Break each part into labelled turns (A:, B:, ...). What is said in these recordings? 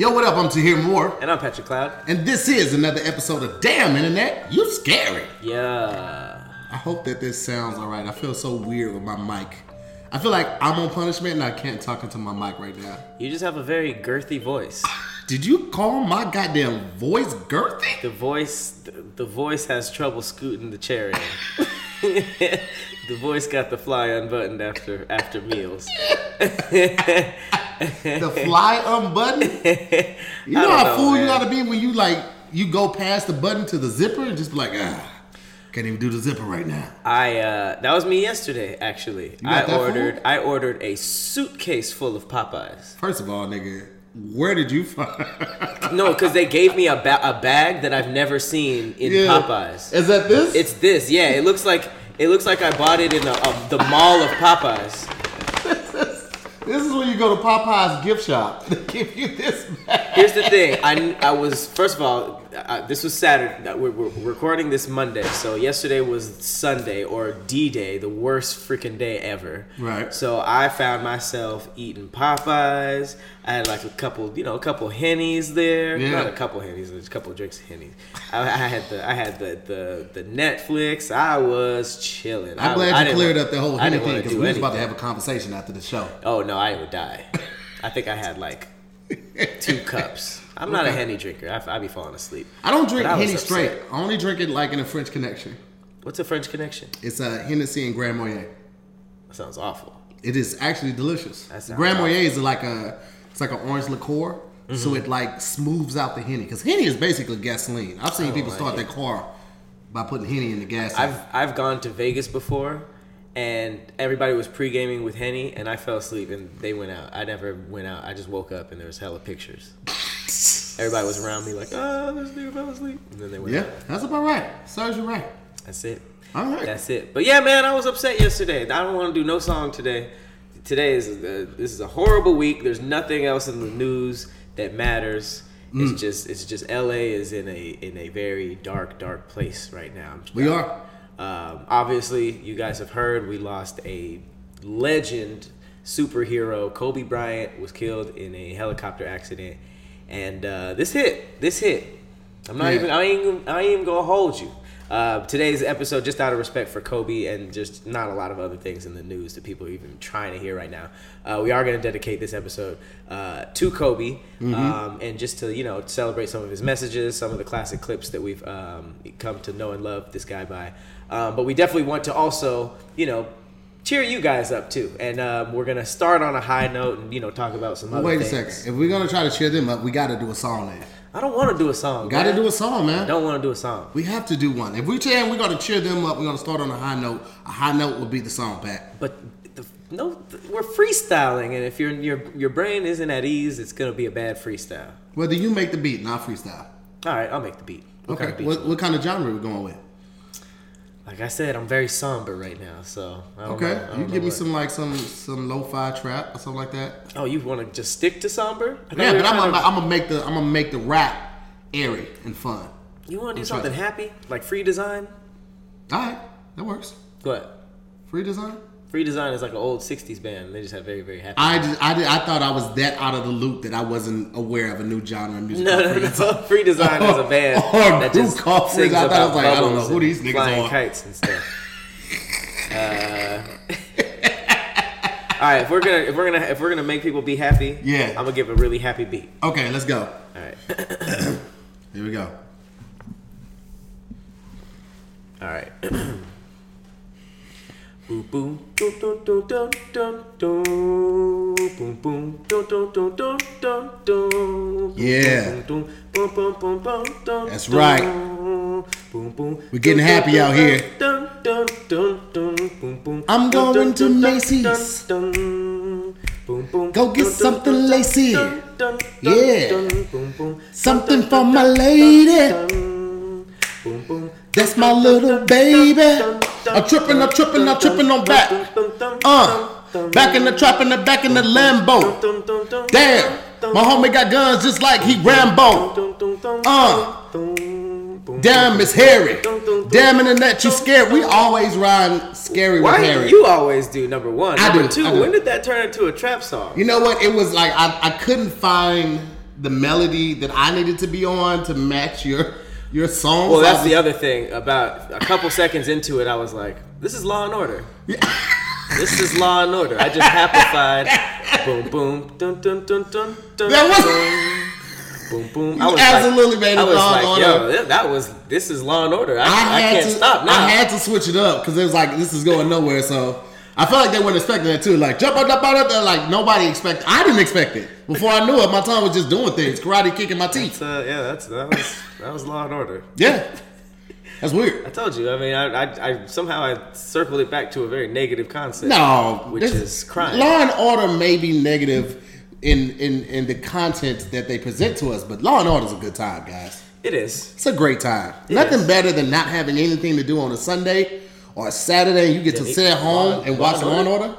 A: Yo, what up? I'm Tahir Moore.
B: And I'm Patrick Cloud.
A: and this is another episode of Damn Internet. You scary.
B: Yeah.
A: I hope that this sounds all right. I feel so weird with my mic. I feel like I'm on punishment and I can't talk into my mic right now.
B: You just have a very girthy voice.
A: Did you call my goddamn voice girthy?
B: The voice the, the voice has trouble scooting the chair in. the voice got the fly unbuttoned after after meals.
A: The fly unbutton? You know how
B: know,
A: fool you gotta be when you like you go past the button to the zipper and just be like, ah, can't even do the zipper right now.
B: I uh that was me yesterday actually. I ordered
A: fool?
B: I ordered a suitcase full of Popeyes.
A: First of all, nigga, where did you find?
B: No, because they gave me a, ba- a bag that I've never seen in Popeyes.
A: Is that this?
B: It's this, yeah. It looks like it looks like I bought it in the, uh, the mall of Popeyes.
A: This is when you go to Popeye's gift shop. They give you this bag.
B: Here's the thing. I, I was first of all, I, this was Saturday. Uh, we're, we're recording this Monday, so yesterday was Sunday or D Day, the worst freaking day ever.
A: Right.
B: So I found myself eating Popeyes. I had like a couple, you know, a couple hennies there.
A: Yeah.
B: Not a couple hennies, a couple drinks of hennies. I, I had the I had the, the the Netflix. I was chilling.
A: I'm
B: I-
A: glad
B: I
A: you cleared up the whole Henny thing because we was about to have a conversation after the show.
B: Oh no, I would die. I think I had like two cups. I'm not a
A: Okay.
B: henny drinker. I, I be falling asleep.
A: I don't drink
B: I
A: Henny straight. I only drink it like in a French Connection.
B: What's a French connection?
A: It's a Hennessy and Grand Marnier.
B: That sounds awful.
A: It is actually delicious. Grand. Marnier is like a it's like an orange liqueur,
B: Mm-hmm.
A: so it like smooths out the Henny. Because Henny is basically gasoline. I've seen people
B: like
A: start
B: it.
A: their car by putting Henny in the gas.
B: I've I've gone to Vegas before, and everybody was pre gaming with henny, and I fell asleep, and they went out. I never went out. I just woke up, and there was hella pictures. Everybody was around me like, oh, this nigga fell asleep, and then they went
A: yeah,
B: out.
A: that's about right. You right.
B: That's it.
A: All right.
B: That's it. But yeah, man, I was upset yesterday. I don't want to do no song today. Today is a, this is a horrible week. There's nothing else in the news that matters.
A: Mm.
B: It's just it's just LA is in a in a very dark dark place right now.
A: We are.
B: Um, obviously, you guys have heard we lost a legend superhero. Kobe Bryant was killed in a helicopter accident, and uh, this hit. This hit. I'm not
A: Yeah.
B: even. I ain't. even- I ain't even gonna hold you. Uh, today's episode, just out of respect for Kobe and just not a lot of other things in the news that people are even trying to hear right now. Uh, we are going to dedicate this episode uh, to Kobe, um, and just to you know celebrate some of his messages, some of the classic clips that we've um, come to know and love this guy by. Um, but we definitely want to also, you know, cheer you guys up too. And um, we're gonna start on a high note and you know talk about some other
A: Wait a
B: things.
A: second. If we're gonna try to cheer them up, we got to do a song then.
B: I don't want to do a song.
A: Got to do a song, man.
B: I don't want to do a song.
A: We have to do one. If we're saying we're gonna cheer them up, we're gonna start on a high note. A high note will be the song, Pat.
B: But the, no, we're freestyling, and if your your your brain isn't at ease, it's gonna be a bad freestyle.
A: Whether you make the beat, not freestyle.
B: All right, I'll make the beat. What
A: Okay.
B: kind of beat
A: what, what kind of genre we going with?
B: Like I said, I'm very somber right now, so I don't
A: Okay. You give me
B: what-
A: some like some some lo-fi trap or something like that.
B: Oh, you want to just stick to somber?
A: Yeah, but I'm gonna,
B: to-
A: I'm gonna make the I'm gonna make the rap airy and fun.
B: You want to do something happy, like free design?
A: All right, that works.
B: Go ahead.
A: Free design.
B: Free design is like an old '60s band. They just have very, very happy.
A: I just I, did, I thought I was that out of the loop that I wasn't aware of a new genre of music.
B: no, no,
A: free
B: no.
A: design.
B: Free design is a band
A: Or
B: that just
A: called
B: sings.
A: I thought I
B: about
A: was like, I don't know who these niggas
B: flying
A: are.
B: kites and stuff. uh, all right, if we're gonna if we're gonna if we're gonna make people be happy,
A: Yeah.
B: I'm gonna give a really happy beat.
A: Okay, let's go.
B: All right,
A: Here we go.
B: all right.
A: Yeah. That's right. We're getting happy out here. I'm going to Macy's. Go get something lacy. Yeah. Something for my lady. That's my little baby. I'm tripping, I'm tripping, I'm tripping on back. Uh, back in the trap, in the back in the Lambo. Damn, my homie got guns just like he Rambo. Uh, damn, it's Harry. Damn, in the net, you scared. We always rhyme scary with
B: Why do
A: Harry.
B: you always do number one?
A: I
B: number
A: do,
B: two.
A: I do.
B: When did that turn into a trap song?
A: You know what? It was like I, I couldn't find the melody that I needed to be on to match your your song.
B: Well, that's the other thing. About a couple seconds into it, I was like, "This is Law and Order. This is Law and Order." I just happy boom, boom, dun, dun, dun, dun, dun,
A: That was-
B: boom, boom, boom. I was
A: absolutely
B: like,
A: made it
B: I was
A: Law and Order.
B: "Yo, that- that was this is Law and Order. I,
A: I,
B: I, can't
A: to
B: stop now."
A: I had to switch it up because it was like this is going nowhere. So I felt like they weren't expecting that too. Like jump up, jump up, up. Like nobody expect. I didn't expect it. Before I knew it, my tongue was just doing things, karate kicking my teeth.
B: So, uh, yeah, that's that was that was Law and Order.
A: Yeah, that's weird.
B: I told you. I mean, I, I, I somehow I circled it back to a very negative concept.
A: No,
B: which
A: this-
B: is crime.
A: Law and Order may be negative in in in the content that they present to us, but Law and Order is a good time, guys.
B: It is.
A: It's a great time. Nothing
B: is.
A: better than not having anything to do on a Sunday or a Saturday, you get to sit at home and watch Law and Order.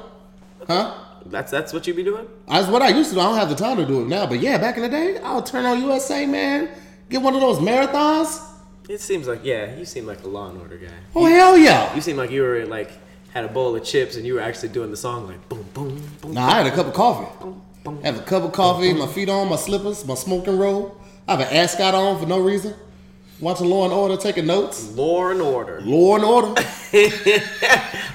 A: Huh?
B: That's that's what you be doing.
A: That's what I used to do. I don't have the time to do it now, but yeah, back in the day, I would turn on USA, man. Get one of those marathons.
B: It seems like yeah, you seem like a Law and Order guy.
A: Oh hell yeah!
B: You seem like you were like had a bowl of chips and you were actually doing the song like boom boom boom.
A: Nah, I had a cup of coffee.
B: boom, boom.
A: I have a cup of coffee, my feet on, my slippers, my smoking robe. I have an ascot on for no reason. Watching Law and Order, taking notes.
B: Law and Order.
A: Law and Order.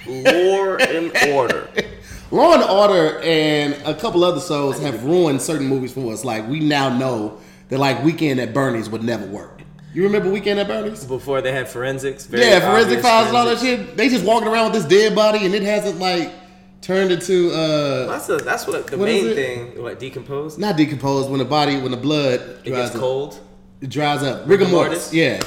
B: Law and Order.
A: Law and Order and a couple other shows have ruined certain movies for us. Like we now know that like Weekend at Bernie's would never work. You remember Weekend at Bernie's?
B: Before they had forensics. very
A: Yeah, forensic files and all that shit. They just walking around with this dead body and it hasn't like turned into uh
B: That's a, that's what the
A: What
B: main thing. What decomposed?
A: not decomposed when the body when the blood
B: It gets cold.
A: It dries up. Rigor mortis. Yeah.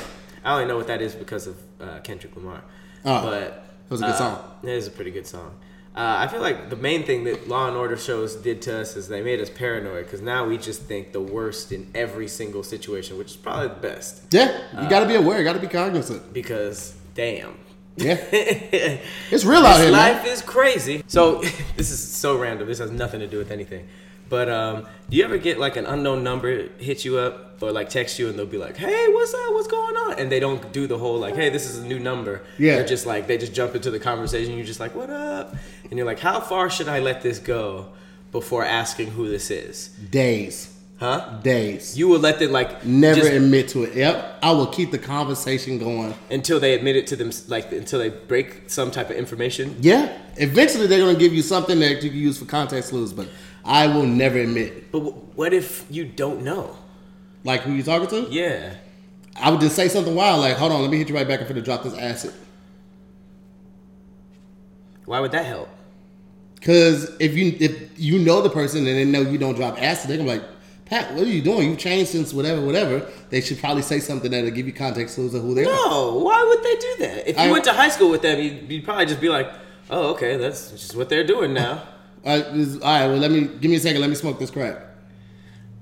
B: I only know what that is because of uh, Kendrick Lamar.
A: Oh,
B: but
A: it was a good
B: uh,
A: song.
B: It is a pretty good song. Uh, I feel like the main thing that Law and Order shows did to us is they made us paranoid because now we just think the worst in every single situation, which is probably the best.
A: Yeah. You gotta be aware, you gotta be cognizant.
B: Because damn,
A: Yeah. It's real out here,
B: life
A: man.
B: is crazy. So this is so random. This has nothing to do with anything. But um, do you ever get like an unknown number hit you up or like text you and they'll be like, "Hey, what's up? What's going on?" And they don't do the whole like, "Hey, this is a new number."
A: Yeah.
B: They're just like they just jump into the conversation. You're just like, "What up?" And you're like, "How far should I let this go before asking who this is?"
A: Days.
B: Huh?
A: Days.
B: You would let them like
A: Never
B: just
A: admit to it. Yep. I will keep the conversation going.
B: until they admit it to them, like until they break some type of information.
A: Yeah. Eventually they're gonna give you something that you can use for context clues, but I will never admit.
B: But wh- what if you don't know?
A: Like who you talking to?
B: Yeah.
A: I would just say something wild like, hold on, let me hit you right back. I'm finna drop this acid.
B: Why would that help?
A: Cause if you if you know the person and they know you don't drop acid, they're gonna be like, Pat, what are you doing? You've changed since whatever, whatever. They should probably say something that'll give you context clues of who they are.
B: No, why would they do that? If you
A: I-
B: went to high school with them, you'd, you'd probably just be like, "Oh, okay, that's just what they're doing now."
A: All right, this- all right, well let me give me a second, let me smoke this crack.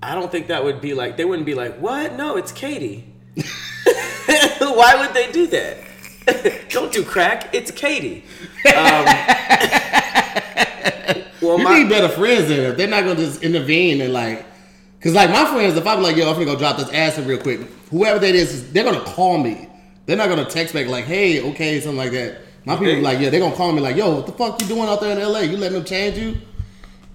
B: I don't think that would be like they wouldn't be like, "What? No, it's Katie." why would they do that? don't do crack. It's Katie. Um, well,
A: You
B: my,
A: need better friends than if they're not gonna just intervene and like, cause like my friends, if I'm like, yo, I'm gonna go drop this acid real quick, whoever that is, they're gonna call me. They're not gonna text back like, hey, okay, something like that. My people be like, yeah, they're gonna call me like, yo, what the fuck you doing out there in LA? You letting them change you?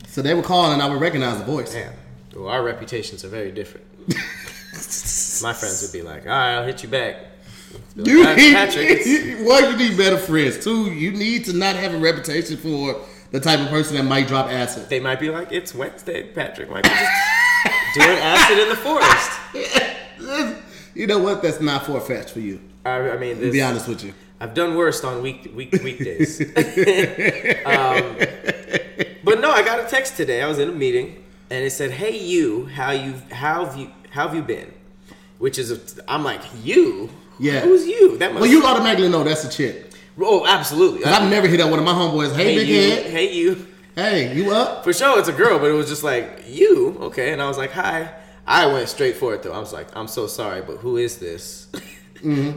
A: So they would call and I would recognize the voice.
B: Damn. Well, our reputations are very different. my friends would be like, "All right, I'll hit you back." Like,
A: You need,
B: Patrick,
A: one, you need better friends. Two, you need to not have a reputation for the type of person that might drop acid.
B: they might be like, "It's Wednesday." Patrick might be just doing acid in the forest.
A: You know what? That's not far fetched for you.
B: I, I mean,
A: To
B: this,
A: be honest with you.
B: I've done worse on week week weekdays. um, but no, I got a text today. I was in a meeting, and it said, "Hey, you, how you how have you how have you been?" Which is, a, I'm like, you,
A: Yeah.
B: who's you? That must.
A: Well, you automatically know that's a chick.
B: oh, absolutely.
A: I've never hit up one of my homeboys. Hey,
B: hey
A: big
B: you,
A: head.
B: hey you.
A: Hey, you up?
B: For sure, it's a girl, but it was just like you, okay. And I was like, hi. I went straight for it though. I was like, I'm so sorry, but who is this?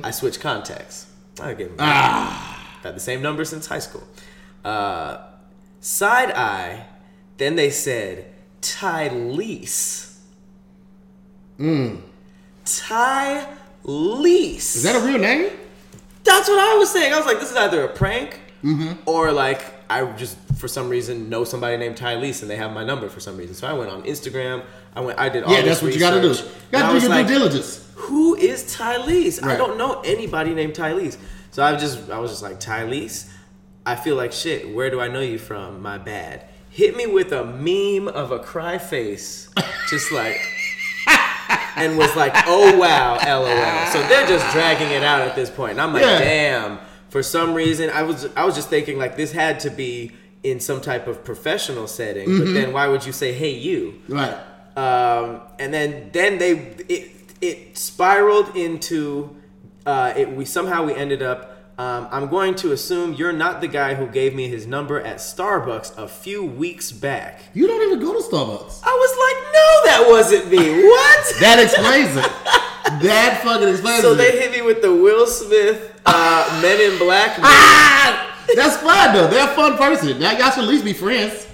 B: I switched contacts. I gave him
A: Ah.
B: had the same number since high school. Uh, side eye. Then they said Tylese.
A: Mm.
B: Tylese.
A: Is that a real name?
B: That's what I was saying. I was like, this is either a prank
A: Mm-hmm.
B: or like I just for some reason know somebody named Tylese and they have my number for some reason. So I went on Instagram. I went. I did all
A: Yeah,
B: this
A: that's what you got to do. You
B: research, I
A: got to do your
B: like,
A: due diligence.
B: who is Tylese? I
A: Right.
B: don't know anybody named Tylese. So I just I was just like Tylese. I feel like shit. Where do I know you from? My bad. Hit me with a meme of a cry face, just like, and was like, oh wow, lol. So they're just dragging it out at this point, and I'm like,
A: Yeah.
B: damn. For some reason, I was I was just thinking like this had to be in some type of professional setting.
A: Mm-hmm.
B: But then why would you say, hey you?
A: Right.
B: um, and then then they it it spiraled into uh, it. We somehow we ended up. Um, I'm going to assume you're not the guy who gave me his number at Starbucks a few weeks back.
A: You don't even go to Starbucks.
B: I was like, no, that wasn't me. What?
A: That explains it. That fucking explains
B: so
A: it.
B: So they hit me with the Will Smith uh, Men in Black.
A: Ah! That's fine though. They're a fun person. Now y'all should at least be friends.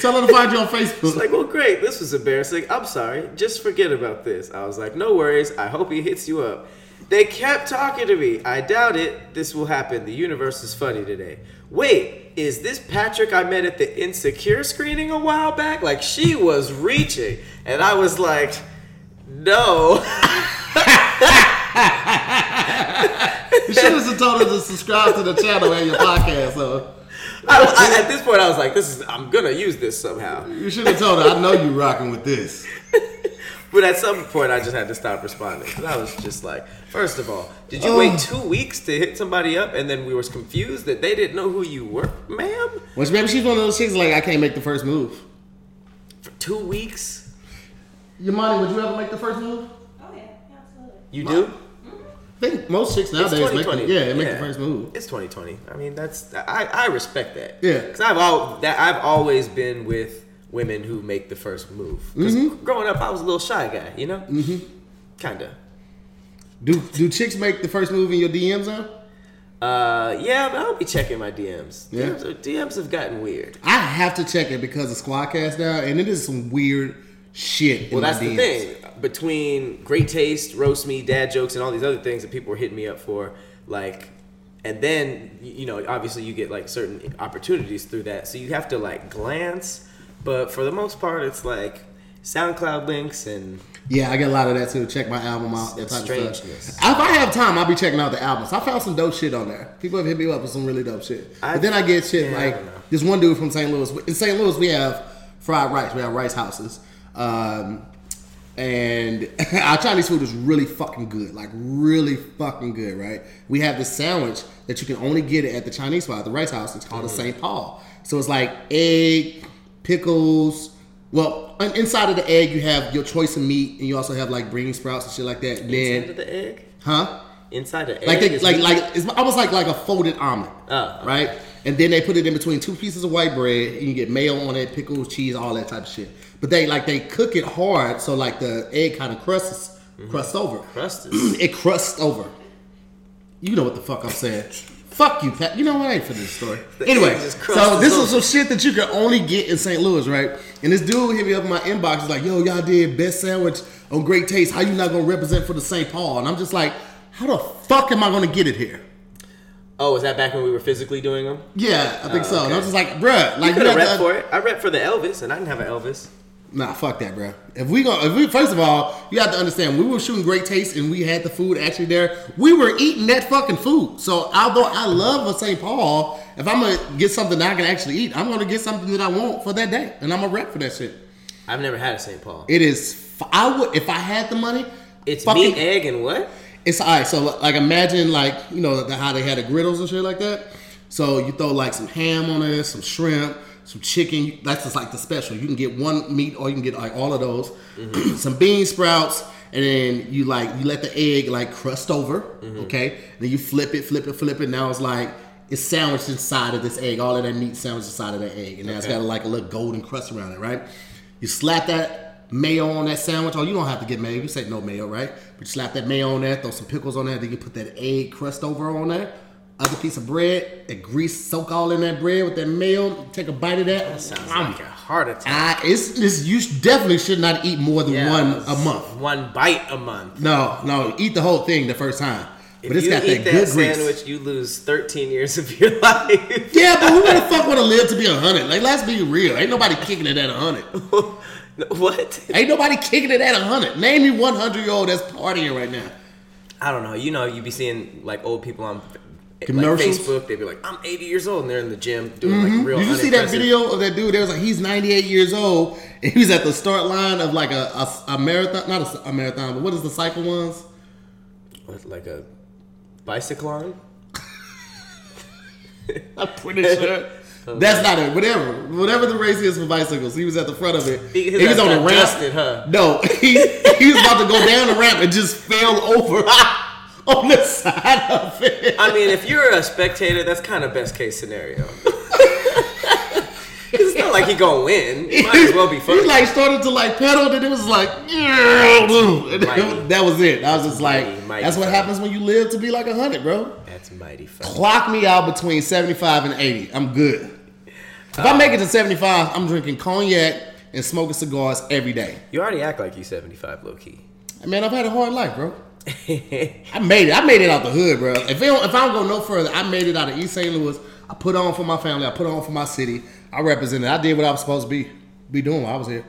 A: Tell them to find you on Facebook.
B: It's like, well, great. This was embarrassing. I'm sorry. Just forget about this. I was like, no worries. I hope he hits you up. They kept talking to me. I doubt it. This will happen. The universe is funny today. Wait, is this Patrick I met at the Insecure screening a while back? Like, she was reaching. And I was like, no.
A: you should have told her to subscribe to the channel and your podcast. So
B: I, I, at this point, I was like, this is, I'm going to use this somehow.
A: you should have told her. I know you're rocking with this.
B: But at some point, I just had to stop responding. 'Cause I was just like, first of all, did you
A: Oh.
B: wait two weeks to hit somebody up and then we was confused that they didn't know who you were, ma'am?
A: Which maybe she's one of those chicks like I can't make the first move.
B: For two weeks?
A: Your money, would you ever make the first move?
C: Oh yeah, absolutely.
B: You do?
A: I think most chicks nowadays make the,
B: 2020.
A: yeah, make the first move.
B: It's 2020. I mean, that's I, I respect that.
A: Yeah.
B: because I've all that I've always been with women who make the first move. Because
A: Mm-hmm.
B: growing up, I was a little shy guy, you know. Mm-hmm. Kinda.
A: Do do chicks make the first move in your DMs now?
B: Uh, yeah, but I'll be checking my DMs.
A: Yeah.
B: DMs, are- DMs have gotten weird.
A: I have to check it because of Squadcast now, and it is some weird shit.
B: Well, that's the thing. Between great taste, roast me, dad jokes, and all these other things that people were hitting me up for, like, and then you know, obviously you get like certain opportunities through that, so you have to like glance. But for the most part, it's like SoundCloud links and
A: Yeah, I get a lot of that too. Check my album out. That type of stuff. If I have time, I'll be checking out the albums. I found some dope shit on there. People have hit me up with some really dope shit.
B: I-
A: but then I get shit
B: yeah,
A: like this one dude from St. Louis. In St. Louis, we have fried rice. We have rice houses. Um, and our Chinese food is really fucking good, like really fucking good, right? We have this sandwich that you can only get it at the Chinese spot, the Rice House. It's called
B: Mm-hmm.
A: a St. Paul. So it's like egg, pickles. Well, inside of the egg, you have your choice of meat, and you also have like green sprouts and shit like that. And
B: inside
A: then,
B: of the egg,
A: huh?
B: inside the egg,
A: Like they, like
B: meat?
A: like it's almost like like a folded omelet,
B: Oh, okay.
A: right? And then they put it in between two pieces of white bread, and you get mayo on it, pickles, cheese, all that type of shit. But they like they cook it hard, so like the egg kind of crusts
B: Mm-hmm.
A: crusts over.
B: crust is
A: It crusts over. You know what the fuck I'm saying. Fuck you, Pat. You know what? I ain't for this story. Anyway, so this is some shit that you can only get in St. Louis, right? And this dude hit me up in my inbox. He's like, yo, y'all did best sandwich on Great Taste. How you not gonna represent for the St. Paul? And I'm just like, how the fuck am I gonna get it here?
B: Oh, was that back when we were physically doing them?
A: Yeah, I think
B: Oh,
A: so. And. I'm just like, bruh, like
B: I could have
A: have
B: rep
A: to-
B: for it. I rep for the Elvis, and I didn't have an Elvis.
A: Nah, fuck that, bro. If we go, if we first of all, you have to understand, we were shooting great taste and we had the food actually there. We were eating that fucking food. So although I love a St. Paul, if I'm gonna get something that I can actually eat, I'm gonna get something that I want for that day, and I'm a rep for that shit.
B: I've never had a St. Paul.
A: It is. I would if I had the money.
B: It's
A: fucking-
B: meat, egg, and what?
A: It's all right. So like imagine like you know the, how they had the griddles and shit like that. So you throw like some ham on it, some shrimp, some chicken. That's just like the special. You can get one meat or you can get like all of those. Mm-hmm. some bean sprouts, and then you like you let the egg like crust over. Mm-hmm. Okay. Then you flip it, flip it, flip it. Now it's like it's sandwiched inside of this egg. All of that meat sandwiched inside of that egg, and now it's got like a little golden crust around it, right? You slap that mayo on that sandwich. Oh, you don't have to get mayo. You say no mayo, right? But you slap that mayo on there, throw some pickles on there, then you put that egg crust over on there. Other piece of bread, that grease soak all in that bread with that mayo. Take a bite of that.
B: That sounds
A: Um,
B: like a heart attack.
A: ah, it's, it's you definitely should not eat more than
B: Yeah,
A: one a month.
B: One bite a month.
A: No, no, eat the whole thing the first time.
B: If
A: But it's got
B: eat
A: that good
B: sandwich,
A: grease.
B: you lose 13 years of your life.
A: Yeah, but who the fuck want to live to be hundred? Like, let's be real. Ain't nobody kicking it at hundred.
B: what?
A: Ain't nobody kicking it at hundred. Name me one hundred year old that's partying right now.
B: I don't know. You know, you be seeing like old people on like,
A: Commercials?
B: Facebook. they'd be like, "I'm 80 years old," and they're in the gym doing mm-hmm. like real.
A: Did you see that video of that dude? There was like he's 98 years old and he was at the start line of like a, a, a marathon, not a, a marathon, but what is the cycle ones?
B: What, like a bicyclon?
A: I'm pretty sure. That's not it. Whatever, whatever the race is for bicycles, he was at the front of it.
B: He-
A: He was on the ramp.
B: dusted, huh?
A: No, he he was about to go down the ramp and just fell over on the side of it.
B: I mean, if you're a spectator, that's kind of best case scenario. it's not like he gonna win. It might as well be
A: He like started to like pedal, and it was like, that was it. I was just like,
B: Mighty, mighty
A: that's what happens when you live to be like hundred, bro.
B: That's mighty fun.
A: Clock me out between 75 and 80. I'm good. If I make it to 75, I'm drinking cognac and smoking cigars every day.
B: You already act like you 75, low key.
A: Man, I've had a hard life, bro. I made it. I made it out the hood, bro. If, don't, if I don't go no further, I made it out of East St. Louis. I put on for my family. I put on for my city. I represented. I did what I was supposed to be be doing while I was here.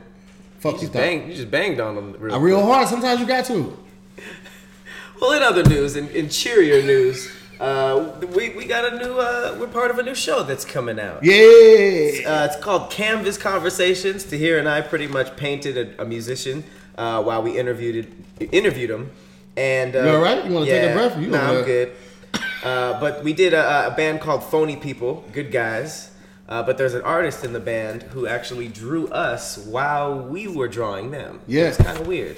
A: Fuck you,
B: Just
A: thought.
B: bang, you just banged on them real,
A: real hard. Sometimes you got to.
B: Well, in other news, in, in cheerier news, uh, we, we got a new, uh, we're part of a new show that's coming out.
A: Yeah.
B: Uh, it's called Canvas Conversations. Tahir and I pretty much painted a, a musician uh, while we interviewed it, interviewed him. And uh,
A: You all right? You wanna take a breath? You
B: no,
A: over
B: I'm good. Uh, but we did a, a band called Phony People, good guys. Uh, but there's an artist in the band who actually drew us while we were drawing them.
A: Yeah.
B: it's kind of weird.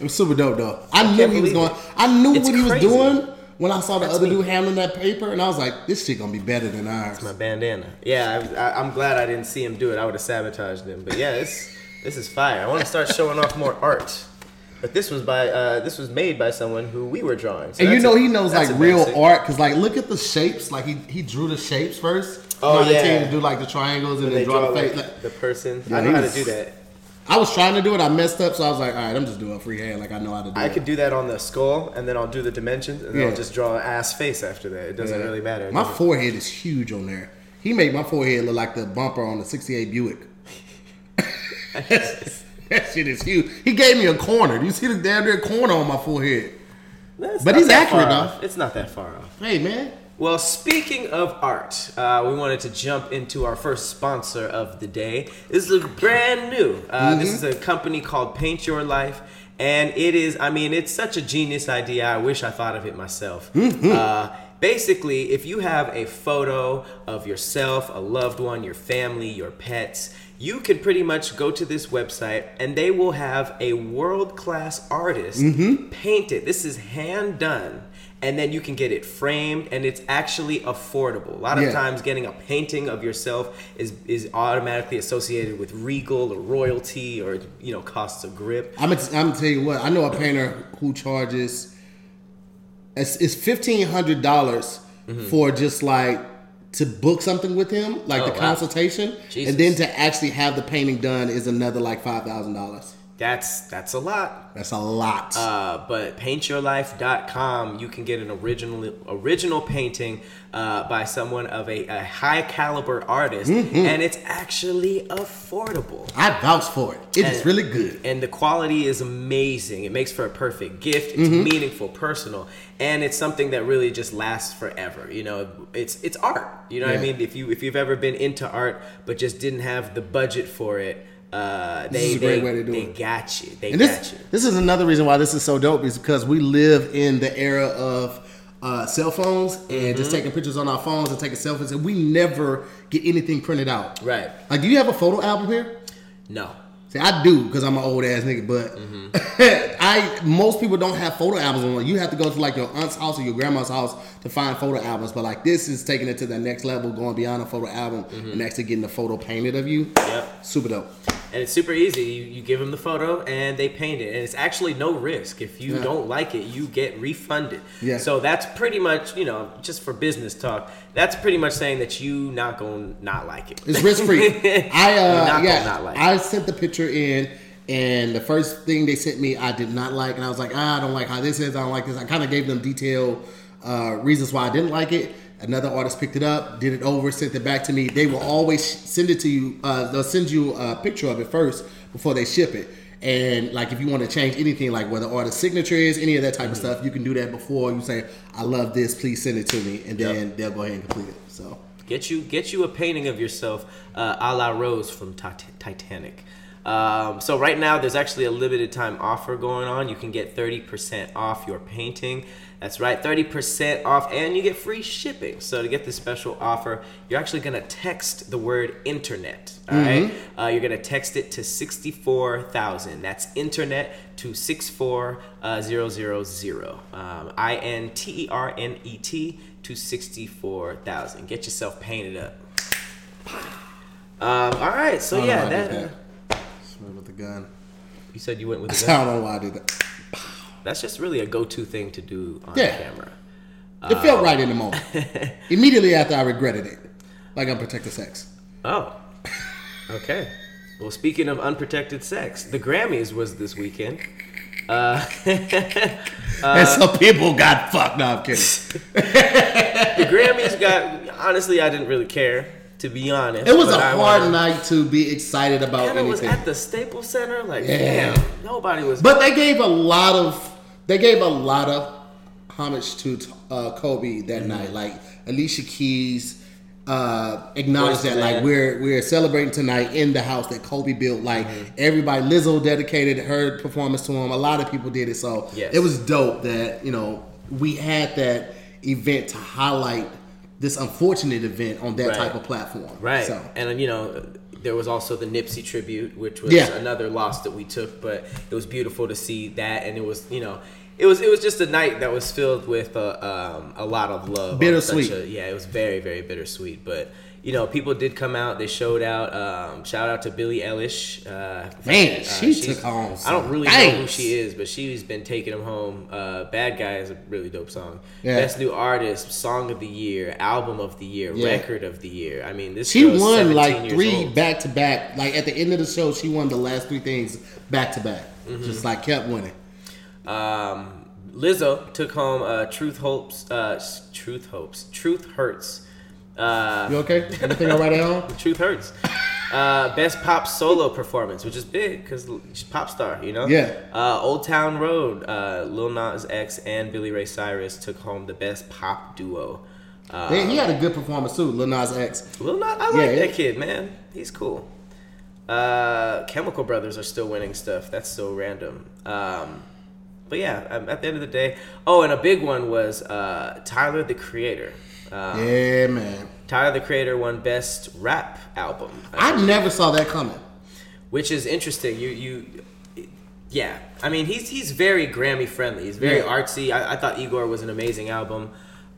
A: It was super dope though. I, knew he was going.
B: it.
A: I knew
B: It's
A: what he was doing when I saw the
B: That's
A: other
B: me.
A: dude handling that paper, and I was like, "This shit gonna be better than ours."
B: It's my bandana. Yeah, I, I, I'm glad I didn't see him do it. I would have sabotaged him. But yeah, this this is fire. I want to start showing off more art. But this was by uh, this was made by someone who we were drawing. So
A: and you know
B: a-
A: he knows like real
B: basic.
A: art because like look at the shapes. Like he he drew the shapes first.
B: Oh,
A: You know, they
B: yeah.
A: to do like the triangles and
B: When
A: then draw,
B: draw
A: the face.
B: like,
A: Like,
B: the person.
A: Yeah,
B: I know how to do that.
A: I was trying to do it. I messed up, so I was like, "All right, I'm just doing freehand. Like I know how to do
B: I
A: it."
B: could do that on the skull, and then I'll do the dimensions, and then
A: Yeah.
B: I'll just draw an ass face after that. It doesn't
A: Yeah.
B: really matter.
A: My forehead is huge on there. He made my forehead look like the bumper on the '68 Buick. that shit is huge. He gave me a corner. Do you see the damn near corner on my forehead?
B: That's
A: but he's accurate, enough.
B: off. It's not that far off.
A: Hey man,
B: Well, speaking of art, uh, we wanted to jump into our first sponsor of the day. This is brand new. Uh, This is a company called Paint Your Life. And it is, I mean, it's such a genius idea. I wish I thought of it myself. Uh, basically, if you have a photo of yourself, a loved one, your family, your pets, you can pretty much go to this website and they will have a world class artist mm-hmm. paint it. This is hand done and then you can get it framed and it's actually affordable. A lot of
A: Yeah.
B: times getting a painting of yourself is is automatically associated with regal or royalty or you know costs a grip.
A: I'm gonna, I'm gonna tell you what. I know a painter who charges it's, it's fifteen hundred dollars mm-hmm. for just like to book something with him, like.
B: Oh,
A: the
B: wow.
A: consultation,
B: Jesus.
A: and then to actually have the painting done is another like five thousand dollars.
B: That's that's a lot.
A: That's a lot.
B: Uh, but paintyourlife.com, you can get an original original painting uh, by someone of a, a high caliber artist,
A: Mm-hmm.
B: and it's actually affordable.
A: I vouch for it. It is
B: and-
A: really good.
B: And the quality is amazing. It makes for a perfect gift. It's
A: Mm-hmm.
B: meaningful, personal, and it's something that really just lasts forever. You know, it's it's art. You know what I mean? If you if you've ever been into art but just didn't have the budget for it, uh, they
A: is a great
B: they,
A: way to do
B: they got you. They
A: And
B: got
A: this
B: you.
A: this is another reason why this is so dope is because we live in the era of uh, cell phones and
B: Mm-hmm.
A: just taking pictures on our phones and taking selfies, and we never get anything printed out.
B: Right.
A: Like, do you have a photo album here?
B: No.
A: See, I do because I'm an old ass nigga, but
B: Mm-hmm.
A: I most people don't have photo albums on. You have to go to like your aunt's house or your grandma's house to find photo albums. But like this is taking it to the next level, going beyond a photo album and actually getting the photo painted of you.
B: Mm-hmm. Yep.
A: Super dope.
B: And it's super easy. You, you give them the photo and they paint it. And it's actually no risk. If you
A: Yeah.
B: don't like it, you get refunded.
A: Yeah.
B: So that's pretty much, you know, just for business talk, that's pretty much saying that you not to not like it.
A: It's risk free. I uh
B: not
A: yeah,
B: like
A: I sent the picture in, and the first thing they sent me I did not like, and I was like, ah, I don't like how this is. I don't like this. I kind of gave them detailed uh, reasons why I didn't like it. Another artist picked it up, did it over, sent it back to me. They will always send it to you. Uh, they'll send you a picture of it first before they ship it. And like if you want to change anything, like whether artist signature is, any of that type of stuff, you can do that before you say, "I love this, please send it to me," and then
B: Yep.
A: they'll go ahead and complete it. So
B: Get you get you a painting of yourself, uh, a la Rose from Tit- Titanic. Um, so right now there's actually a limited time offer going on. You can get 30% off your painting. That's right, 30% off, and you get free shipping. So to get this special offer, you're actually gonna text the word internet. All right, uh, you're gonna text it to 64,000. That's internet to 64000. Um, I N T E R N E T to 64,000. Get yourself painted up. Um, all right, so
A: know
B: yeah,
A: why I did
B: that,
A: with the gun.
B: you said you went with the
A: I don't know why I did that.
B: That's just really a go-to thing to do on
A: Yeah.
B: camera.
A: It felt right in the moment. Immediately after I regretted it, like unprotected sex.
B: Oh, okay. Well, speaking of unprotected sex, the Grammys was this weekend. Uh,
A: and some people got fucked. No, I'm kidding.
B: the Grammys got honestly, I didn't really care to be honest.
A: It was a
B: I
A: hard
B: wanna-
A: night to be excited about
B: And it was at the Staples Center. Like,
A: Yeah.
B: damn, nobody was.
A: But they gave a lot of they gave a lot of homage to uh, Kobe that
B: Mm-hmm.
A: night. Like Alicia Keys uh, acknowledged
B: Voice
A: that like we're we're celebrating tonight in the house that Kobe built. Like
B: Mm-hmm.
A: everybody, Lizzo dedicated her performance to him. A lot of people did it, so
B: Yes.
A: it was dope that you know we had that event to highlight this unfortunate event on that
B: Right.
A: type of platform.
B: Right.
A: So
B: And you know, there was also the Nipsey tribute, which was
A: Yeah.
B: another loss that we took, but it was beautiful to see that and it was, you know, it was it was just a night that was filled with uh, um, a lot of love.
A: Bittersweet.
B: a- yeah, it was very very bittersweet, but you know, people did come out. They showed out. Um, shout out to Billie Eilish. Uh,
A: Man, she took home
B: I don't really know who she is, but she's been taking them home. Uh, Bad Guy is a really dope song.
A: Yeah.
B: Best new artist, song of the year, album of the year,
A: Yeah.
B: record of the year. I mean, this
A: She won like three back to back. Like at the end of the show, she won the last three things back to back. Just like kept winning.
B: Um, Lizzo took home uh, Truth Hopes. Uh, Truth Hopes. Truth Hurts. Uh,
A: You okay? Everything all right at home?
B: The truth Hurts. Uh, best pop solo performance, which is big because she's a pop star, you know.
A: Yeah.
B: Uh, Old Town Road. Uh, Lil Nas X and Billy Ray Cyrus took home the best pop duo. Uh,
A: Man, he had a good performance too, Lil Nas X.
B: Lil Nas, I like
A: Yeah, yeah.
B: that kid, man. He's cool. Uh, Chemical Brothers are still winning stuff. That's so random. Um, but yeah, um, at the end of the day, oh, and a big one was uh, Tyler the Creator. Uh,
A: Yeah, man.
B: Tyler the Creator won Best Rap Album,
A: I never saw that coming.
B: which is interesting. You you, yeah. I mean, he's he's very Grammy friendly. He's very
A: Yeah.
B: artsy. I, I thought Igor was an amazing album.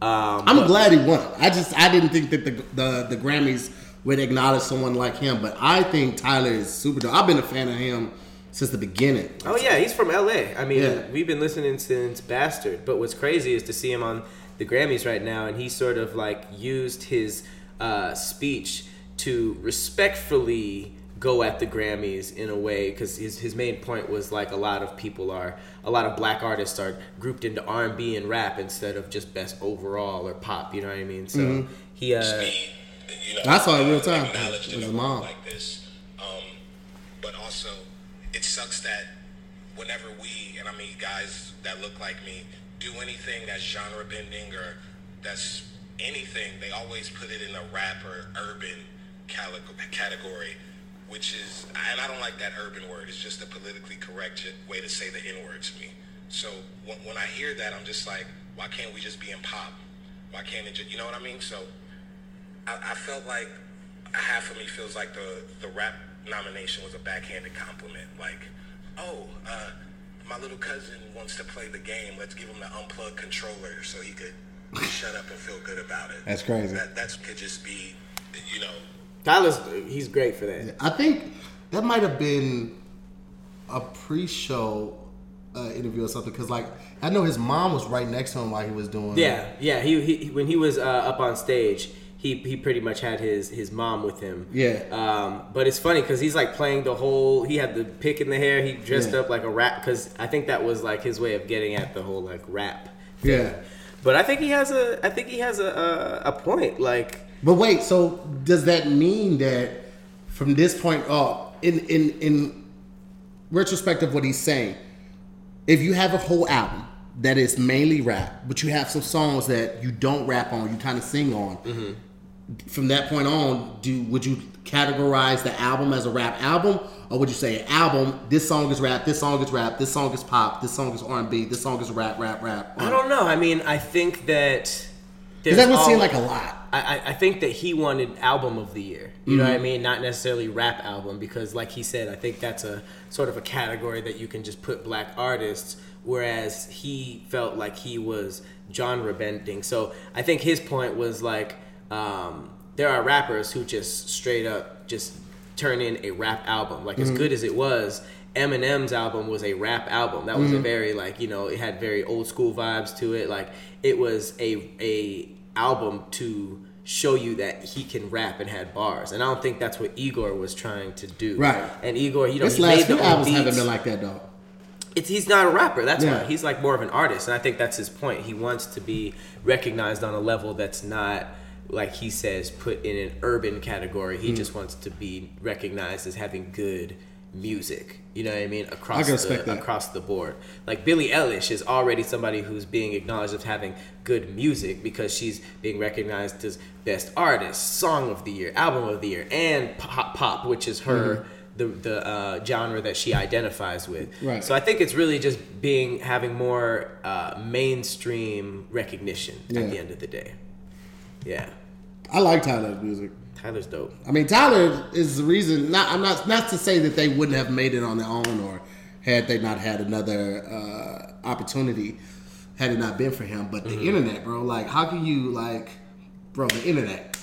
B: Um,
A: I'm
B: but-
A: glad he won. I just I didn't think that the the, the Grammys would acknowledge someone like him, but I think Tyler is super dope. I've been a fan of him since the beginning.
B: Oh yeah, he's from LA. I mean,
A: Yeah.
B: we've been listening since Bastard. But what's crazy is to see him on the Grammys right now, and he sort of like used his uh, speech to respectfully go at the Grammys in a way because his his main point was like a lot of people are a lot of black artists are grouped into R and B and rap instead of just best overall or pop. You know what I mean? So
A: Mm-hmm.
B: he uh,
C: me, you know,
A: I saw it in real time
C: acknowledged
A: with his
C: a
A: mom.
C: like this. Um, but also, it sucks that whenever we, and I mean guys that look like me, do anything that's genre bending or that's anything, they always put it in a rap or urban category, which is, and I don't like that urban word. It's just a politically correct way to say the N word to me. So when, when I hear that, I'm just like, why can't we just be in pop? Why can't it just, you know what I mean? So I, I felt like half of me feels like the the rap nomination was a backhanded compliment. Like, oh, uh, my little cousin wants to play the game. Let's give him the unplugged controller so he could shut up and feel good about it.
A: That's crazy.
C: That that's could just be, you know,
B: Tyler's he's great for that.
A: I think that might have been a pre-show uh, interview or something because, like, I know his mom was right next to him while he was doing.
B: Yeah, yeah. He, he when he was uh, up on stage, he he pretty much had his his mom with him.
A: Yeah.
B: Um, but it's funny because he's like playing the whole. He had the pick in the hair. He dressed
A: Yeah.
B: up like a rap because I think that was like his way of getting at the whole like rap.
A: Yeah.
B: But I think he has a I think he has a a, a point. Like
A: But wait, so does that mean that from this point up, in in in retrospect of what he's saying, if you have a whole album that is mainly rap, but you have some songs that you don't rap on, you kind of sing on, from that point on, do would you categorize the album as a rap album, or would you say album? This song is rap. This song is rap. This song is pop. This song is R and B. This song is rap, rap, rap.
B: I don't know. I mean, I think that
A: Because that would seem like a lot.
B: I, I- I think that he wanted album of the year. You know what I mm-hmm. mean? Not necessarily rap album because, like he said, I think that's a sort of a category that you can just put black artists. Whereas he felt like he was genre bending. So I think his point was like, um, there are rappers who just straight up just turn in a rap album. Like as good as it was, Eminem's album was a rap album. That was a very like you know it had very old school vibes to it. Like it was a a album to show you that he can rap and had bars. And I don't think that's what Igor was trying to do.
A: Right.
B: And Igor, you know,
A: This
B: he
A: last
B: made the own
A: albums haven't been like that though.
B: It's, he's not a rapper. That's
A: Yeah.
B: why he's like more of an artist, and I think that's his point. He wants to be recognized on a level that's not like he says put in an urban category.
A: Mm.
B: He just wants to be recognized as having good music. You know what I mean? Across
A: respect
B: the,
A: that.
B: across the board. Like Billie Eilish is already somebody who's being acknowledged as having good music because she's being recognized as best artist, song of the year, album of the year, and pop, pop which is her
A: Mm-hmm.
B: the the uh, genre that she identifies with.
A: Right.
B: So I think it's really just being having more uh, mainstream recognition
A: Yeah.
B: at the end of the day. Yeah,
A: I like Tyler's music.
B: Tyler's dope.
A: I mean, Tyler is the reason. Not I'm not not to say that they wouldn't have made it on their own, or had they not had another uh, opportunity, had it not been for him. But
B: Mm-hmm.
A: the internet, bro, like, how can you like, bro, the internet,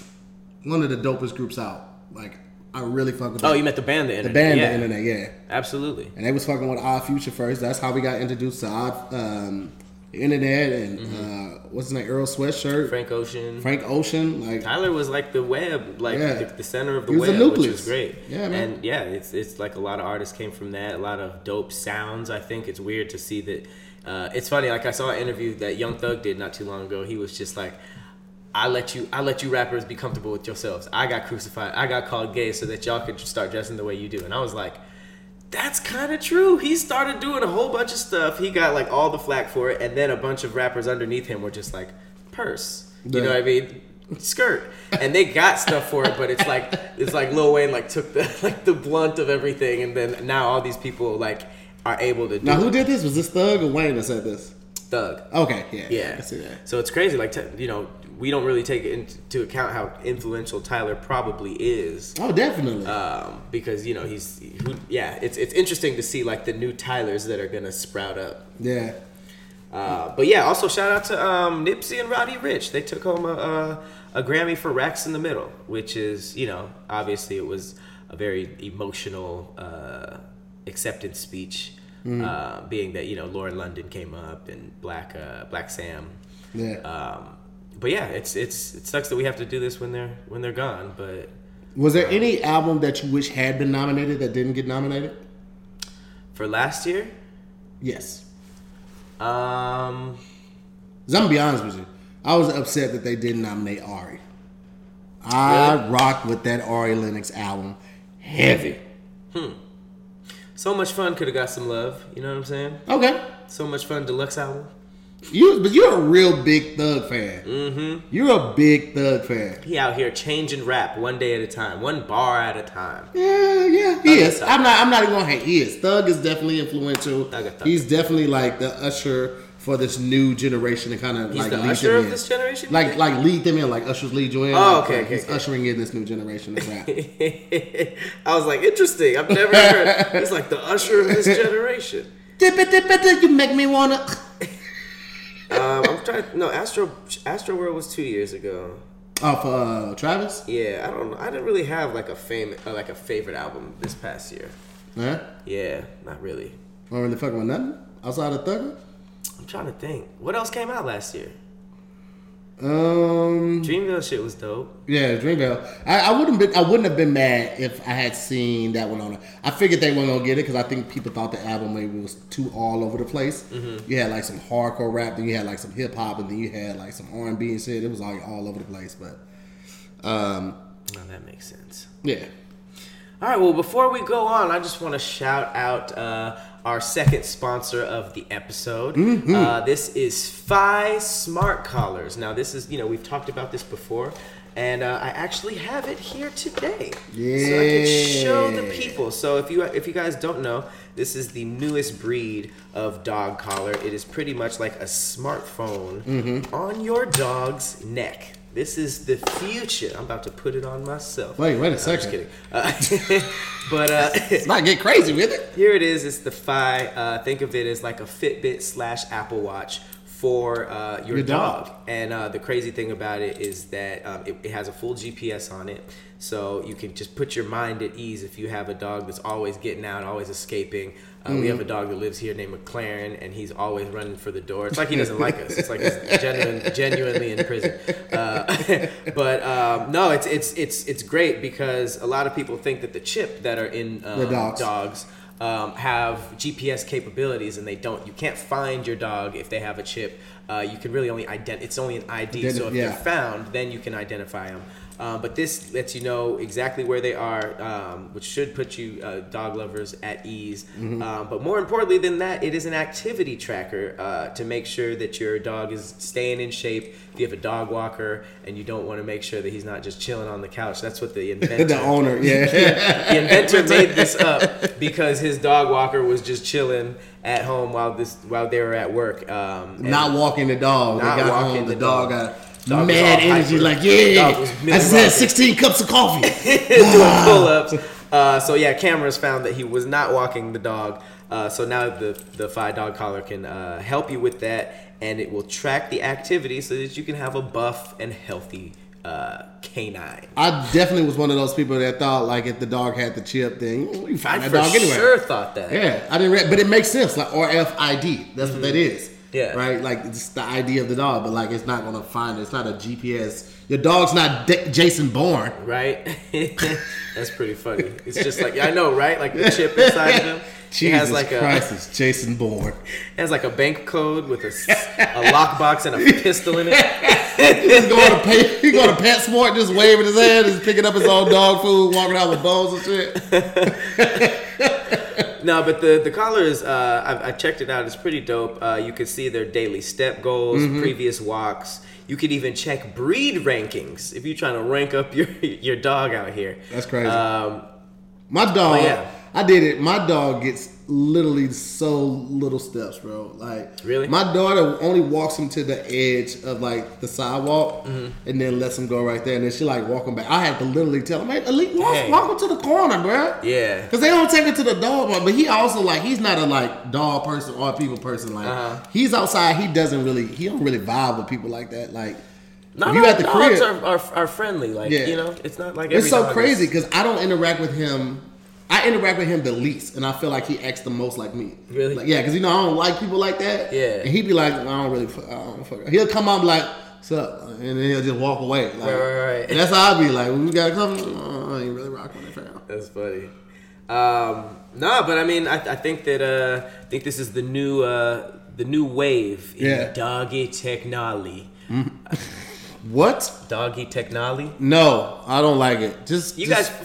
A: one of the dopest groups out. Like, I really fuck with.
B: Oh,
A: them.
B: you met the band, the internet.
A: the band,
B: yeah,
A: the internet, yeah.
B: Absolutely.
A: And they was fucking with Odd Future first. That's how we got introduced to Odd, um, the internet, and uh, what's his name, Earl Sweatshirt, Frank,
B: Mm-hmm. Frank Ocean.
A: Ocean, like.
B: Tyler was like the web, like
A: Yeah.
B: the, the center of the web, which
A: nucleus.
B: was great.
A: Yeah, man.
B: And yeah, it's it's like a lot of artists came from that. A lot of dope sounds. I think it's weird to see that. Uh, it's funny. Like I saw an interview that Young Thug did not too long ago. He was just like. I let you I let you rappers be comfortable with yourselves. I got crucified. I got called gay so that y'all could start dressing the way you do. And I was like, that's kind of true. He started doing a whole bunch of stuff. He got like all the flack for it, and then a bunch of rappers underneath him were just like, purse. You
A: Yeah.
B: know what I mean? Skirt. And they got stuff for it, but it's like it's like Lil Wayne like took the like the blunt of everything, and then now all these people like are able to do
A: Now, who
B: it.
A: did this? Was this Thug or Wayne that said this?
B: Thug.
A: Okay, yeah,
B: Yeah.
A: I see that.
B: So it's crazy. Like, t- you know, we don't really take into account how influential Tyler probably is.
A: Oh, definitely.
B: Um, because you know he's, who, yeah, it's it's interesting to see like the new Tylers that are gonna sprout up.
A: yeah.
B: Uh, but yeah, also shout out to um, Nipsey and Roddy Ricch. They took home a, a, a Grammy for Racks in the Middle, which is you know obviously it was a very emotional uh, acceptance speech, uh, being that you know Lauren London came up and Black uh, Blacc Sam.
A: Yeah.
B: Um, but yeah, it's it's it sucks that we have to do this when they're when they're gone. But
A: Was there any album that you wish had been nominated that didn't get nominated?
B: for last year,
A: Yes.
B: um,
A: 'Cause I'm gonna be honest with you. I was upset that they didn't nominate Ari. I
B: Really?
A: rocked with that Ari Lennox album heavy. Hmm.
B: so much fun could have got some love. You know what I'm saying?
A: Okay.
B: So much fun deluxe album.
A: You, but you're a real big Thug fan. Mm-hmm. You're a big Thug fan.
B: He out here changing rap one day at a time, one bar at a time.
A: Yeah, yeah, he
B: Thug
A: is.
B: is
A: I'm not. I'm not even gonna hate. He is. Thug is definitely influential.
B: Thug Thug.
A: He's definitely like the usher for this new generation to kind of
B: He's
A: like
B: the
A: lead
B: usher
A: them
B: of
A: in.
B: this generation.
A: Like like lead them in, like ushers lead you in.
B: Oh,
A: Like,
B: okay,
A: like,
B: okay,
A: He's
B: okay.
A: ushering in this new generation of rap.
B: I was like, interesting. I've never heard. He's like the usher of this generation.
A: dip it, dip it, dip, you make me wanna.
B: Um, I'm trying. To, No, Astro Astro World was two years ago.
A: Oh, for uh, Travis?
B: Yeah, I don't. know. I didn't really have like a fame, uh, like a favorite album this past year.
A: Huh?
B: Yeah, not really.
A: Not really fucking with nothing outside of Thugger.
B: I'm trying to think. What else came out last year?
A: Um,
B: Dreamville shit was dope.
A: yeah, Dreamville. I, I wouldn't been. I wouldn't have been mad if I had seen that one on. it. I figured they weren't gonna get it because I think people thought the album maybe was too all over the place.
B: Mm-hmm.
A: You had like some hardcore rap, then you had like some hip hop, and then you had like some R and B and shit. It was all all over the place. But um,
B: Oh, that makes sense.
A: yeah,
B: All right. Well, before we go on, I just want to shout out uh, our second sponsor of the episode.
A: Mm-hmm.
B: Uh, this is Fi Smart Collars. Now, this is you know we've talked about this before, and uh, I actually have it here today, so I can show the people. So if you if you guys don't know, this is the newest breed of dog collar. It is pretty much like a smartphone
A: Mm-hmm.
B: on your dog's neck. This is the future. I'm about to put it on myself.
A: Wait, wait a
B: No, I'm just kidding. Uh, but uh,
A: let's not get crazy with it.
B: here it is. It's the Fi. Uh, think of it as like a Fitbit slash Apple Watch for uh, your,
A: Your
B: dog.
A: dog.
B: And uh, the crazy thing about it is that um, it, it has a full GPS on it, so you can just put your mind at ease if you have a dog that's always getting out, always escaping. Uh, We have a dog that lives here named McLaren, and he's always running for the door. It's like he doesn't like us. It's like he's genuine, genuinely in prison. Uh, but um, no, it's it's it's it's great because a lot of people think that the chip that are in um,
A: The dogs.
B: dogs um, have GPS capabilities, and they don't. You can't find your dog if they have a chip. Uh, you can really only identify. It's only an ID. so if
A: yeah.
B: they're found, then you can identify them. Um, but this lets you know exactly where they are, um, which should put you uh, dog lovers at ease.
A: Mm-hmm.
B: Um, but more importantly than that, it is an activity tracker uh, to make sure that your dog is staying in shape. If you have a dog walker and you don't want to make sure that he's not just chilling on the couch, that's what the inventor
A: the owner, yeah.
B: the inventor made this up because his dog walker was just chilling at home while this while they were at work. Um,
A: not walking the dog.
B: Not
A: they got
B: walking
A: home. The,
B: the
A: dog,
B: dog.
A: got
B: Dog
A: mad energy.
B: hyper.
A: Like, yeah, I just had 16 cups of coffee.
B: doing pull-ups. Uh, so yeah, cameras found that he was not walking the dog. Uh, so now the the Fi dog collar can uh, help you with that, and it will track the activity so that you can have a buff and healthy uh, canine.
A: I definitely was one of those people that thought like if the dog had the chip, then you
B: I
A: find that
B: for
A: dog anyway.
B: sure thought that.
A: Yeah, I didn't read, but it makes sense. Like RFID, that's what that is.
B: Mm-hmm. Yeah.
A: right. Like it's the ID of the dog, but like it's not gonna find. It's not a GPS. Your dog's not D- Jason Bourne.
B: Right? That's pretty funny. It's just like I know, right? Like the chip inside of him.
A: Jesus
B: it has like
A: Christ,
B: a
A: it's Jason Bourne.
B: it has like a bank code with a lockbox and a pistol in it.
A: He's going to pay. He going to PetSmart, just waving his hand, just picking up his own dog food, walking out with bones and shit.
B: No, but the the collar is. Uh, I, I checked it out. It's pretty dope. Uh, you can see their daily step goals,
A: Mm-hmm.
B: previous walks. You could even check breed rankings if you're trying to rank up your your dog out here.
A: That's crazy.
B: Um,
A: My dog,
B: Oh, yeah.
A: I did it. My dog gets literally so little steps, bro. Like,
B: Really?
A: My daughter only walks him to the edge of like the sidewalk,
B: Mm-hmm.
A: and then lets him go right there, and then she like walk him back. I had to literally tell him, "Hey, Elite, walk,
B: Hey.
A: walk him to the corner, bro."
B: Yeah.
A: because they don't take it to the dog park. But he also like he's not a like dog person or people person. Like
B: Uh-huh.
A: he's outside, he doesn't really he don't really vibe with people like that. Like
B: not
A: you at the
B: dogs
A: crib,
B: are, are, are friendly. Like
A: Yeah.
B: you know, it's not like
A: it's so crazy because I don't interact with him. I interact with him the least, and I feel like he acts the most like me.
B: Really?
A: Like, yeah, because you know I don't like people like that.
B: Yeah.
A: And he'd be like, I don't really, I don't fuck. He'll come up like, "What's up?" and then he'll just walk away. Like,
B: Right, right, right.
A: And that's how I'd be like, we got something, oh, I ain't really rocking with it, fam.
B: That's funny. Um, no, but I mean, I, I think that uh, I think this is the new uh, the new wave in
A: Yeah.
B: doggy technology.
A: What?
B: Doggy technology.
A: No, I don't like it. Just
B: You
A: just-
B: guys,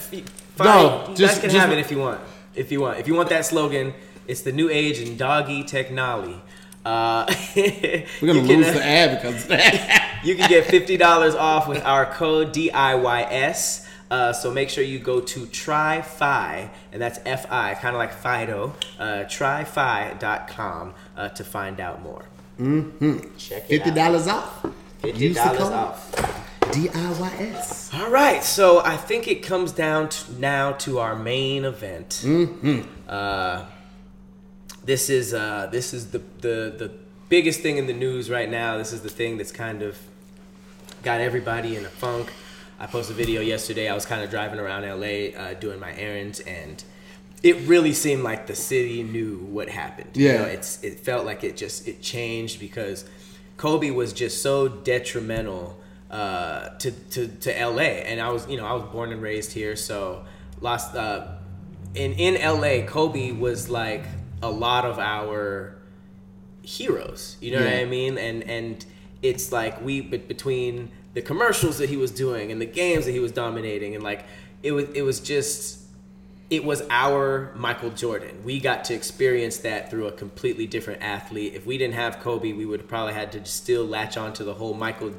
B: fine.
A: No,
B: you
A: just-
B: guys can
A: just-
B: have it if you want. If you want, if you want that slogan, it's the new age and doggy technology. Uh,
A: we're gonna
B: can,
A: lose
B: uh,
A: the ad because of that.
B: You can get fifty dollars off with our code DIYS. Uh, so make sure you go to tryfi, and that's F-I, kind of like Fido, uh, tryfi.com uh, to find out more. Mm-hmm. Check it
A: Fifty
B: out.
A: dollars off. $50
B: off.
A: DIYS.
B: All right, so I think it comes down to now to our main event.
A: Mm-hmm.
B: Uh, this is uh, this is the, the the biggest thing in the news right now. This is the thing that's kind of got everybody in a funk. I posted a video yesterday. I was kind of driving around LA uh, doing my errands, and it really seemed like the city knew what happened. You
A: Yeah.
B: know, it's it felt like it just it changed because Kobe was just so detrimental uh, to, to to LA, and I was you know I was born and raised here, so lost uh, in in LA. Kobe was like a lot of our heroes. You know what I mean? And and it's like we but between the commercials that he was doing and the games that he was dominating and like it was it was just it was our Michael Jordan. We got to experience that through a completely different athlete. If we didn't have Kobe, we would have probably had to still latch on to the whole Michael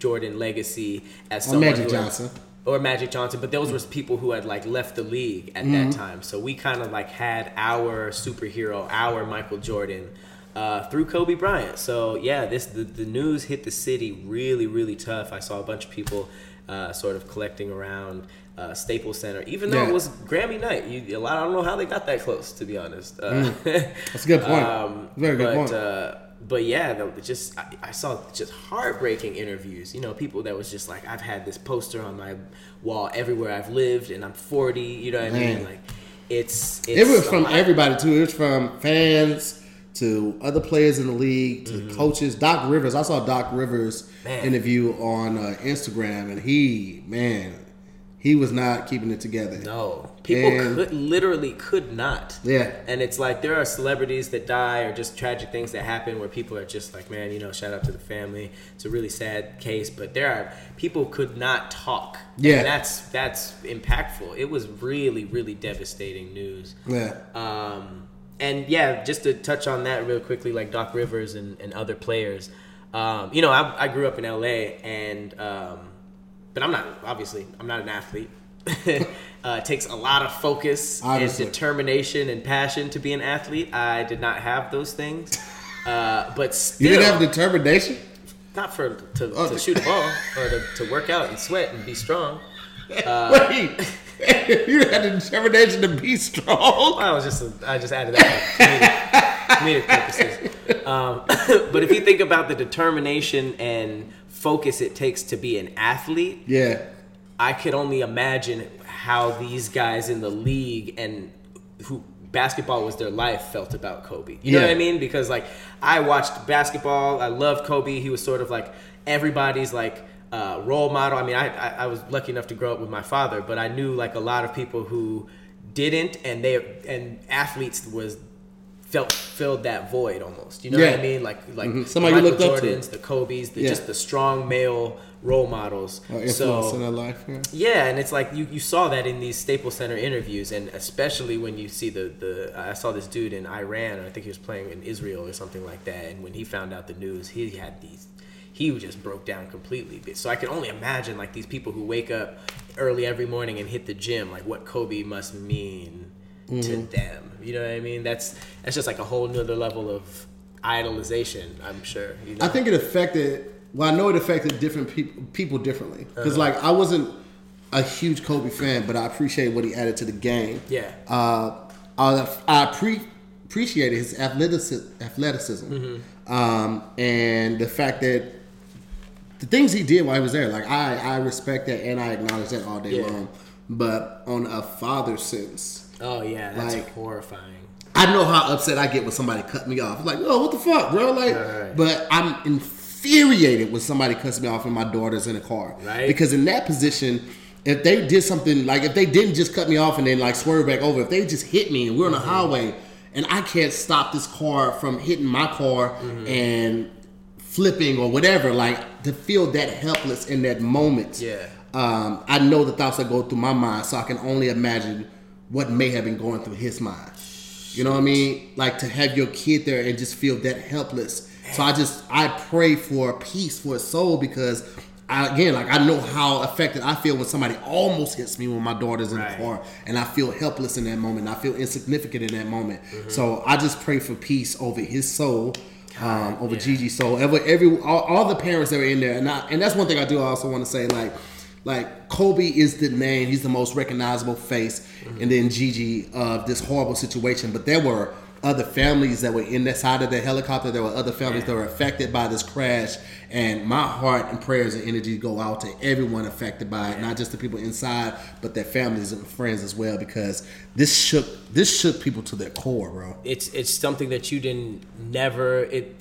B: Jordan legacy as
A: Or
B: someone
A: Magic
B: who had-
A: Johnson.
B: or Magic Johnson, but those were people who had like left the league at
A: Mm-hmm.
B: that time. So we kind of like had our superhero, our Michael Jordan, uh, through Kobe Bryant. So yeah, this the, the news hit the city really really tough. I saw a bunch of people uh, sort of collecting around uh, Staples Center, even though
A: Yeah.
B: it was Grammy night. You, a lot I don't know how they got that close, to be honest. Uh,
A: That's a good point.
B: um,
A: Very good
B: but,
A: point.
B: But yeah, though, just I, I saw just heartbreaking interviews. You know, people that was just like, I've had this poster on my wall everywhere I've lived, and I'm 40. You know what I mean? Like, it's, it's
A: it was from
B: lot.
A: everybody too. It was from fans to other players in the league to coaches. Doc Rivers, I saw Doc Rivers
B: Mm-hmm. Man.
A: interview on uh, Instagram, and he, man, he was not keeping it together.
B: No, people
A: And-
B: could literally could not.
A: Yeah.
B: and it's like there are celebrities that die or just tragic things that happen where people are just like, man, you know, shout out to the family. It's a really sad case, but there are people could not talk.
A: Yeah.
B: and that's that's impactful. It was really really devastating news.
A: Yeah,
B: Um, and yeah, just to touch on that real quickly, like Doc Rivers and, and other players. Um, you know, I, I grew up in LA, and um, but I'm not obviously I'm not an athlete. uh, it takes a lot of focus
A: Obviously.
B: and determination and passion to be an athlete. I did not have those things, uh, but still,
A: you didn't have determination.
B: not for to,
A: Oh,
B: to shoot a ball or to, to work out and sweat and be strong.
A: Wait, you had the determination to be strong.
B: I was just I just added that for comedic, comedic purposes. Um, but if you think about the determination and focus it takes to be an athlete,
A: Yeah,
B: I could only imagine how these guys in the league and who basketball was their life felt about Kobe. You know what I mean? Because like I watched basketball, I loved Kobe. He was sort of like everybody's like uh, role model. I mean, I, I I was lucky enough to grow up with my father, but I knew like a lot of people who didn't, and they and athletes was felt filled that void almost. You know what I mean? Like like
A: Mhm. Somebody
B: Michael
A: looked up to.
B: Jordans, the Kobe's, the,
A: Yeah.
B: just the strong male role models. so
A: in their life. Yeah.
B: yeah, and it's like you, you saw that in these Staples Center interviews, and especially when you see the the I saw this dude in Iran, I think he was playing in Israel or something like that, and when he found out the news, he had these. He just broke down completely. So I can only imagine like these people who wake up early every morning and hit the gym, like what Kobe must mean to mm-hmm. them. You know what I mean? That's that's just like a whole nother level of idolization. I'm sure. You know?
A: I think it affected. Well, I know it affected different people people differently. Because
B: Uh-huh.
A: like I wasn't a huge Kobe fan, but I appreciate what he added to the game.
B: Yeah.
A: Uh, I, I pre- appreciated his athleticism, athleticism,
B: Mm-hmm.
A: um, and the fact that the things he did while he was there. Like I, I respect that and I acknowledge that all day
B: Yeah.
A: long. But on a father sense,
B: oh yeah, that's
A: like-
B: horrifying.
A: I know how upset I get when somebody cut me off. Like, oh, what the fuck, bro? Like,
B: Right.
A: but I'm infuriated when somebody cuts me off and my daughter's in a car.
B: Right.
A: Because in that position, if they did something like if they didn't just cut me off and then like swerve back over, if they just hit me and we're on the
B: Mm-hmm.
A: highway and I can't stop this car from hitting my car
B: Mm-hmm.
A: and flipping or whatever, like to feel that helpless in that moment.
B: Yeah.
A: Um, I know the thoughts that go through my mind, so I can only imagine what may have been going through his mind. You know what I mean? Like to have your kid there and just feel that helpless. So I just I pray for peace for his soul because I, again, like I know how affected I feel when somebody almost hits me when my daughter's in
B: Right.
A: the car, and I feel helpless in that moment. I feel insignificant in that moment.
B: Mm-hmm.
A: So I just pray for peace over his soul, um, over Gigi's soul, every, every all, all the parents that were in there, and I, and that's one thing I do also want to say, like. Like Kobe is the name; he's the most recognizable face, and then Gigi of this horrible situation. But there were other families that were in that side of the helicopter. There were other families that were affected by this crash, and my heart and prayers and energy go out to everyone affected by it, not just the people inside, but their families and friends as well. Because this shook this shook people to their core, bro.
B: it's it's something that you didn't never it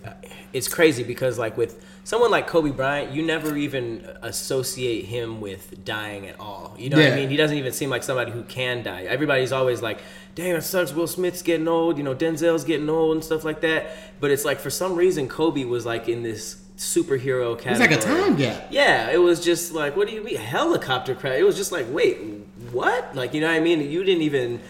B: it's crazy because like with someone like Kobe Bryant, you never even associate him with dying at all. You know what I mean? He doesn't even seem like somebody who can die. Everybody's always like, "Dang, it sucks. Will Smith's getting old. You know, Denzel's getting old and stuff like that." But it's like for some reason, Kobe was like in this superhero category.
A: It's like a time gap.
B: Yeah, it was just like, what do you mean helicopter crash? It was just like, wait, what? Like, you know what I mean? You didn't even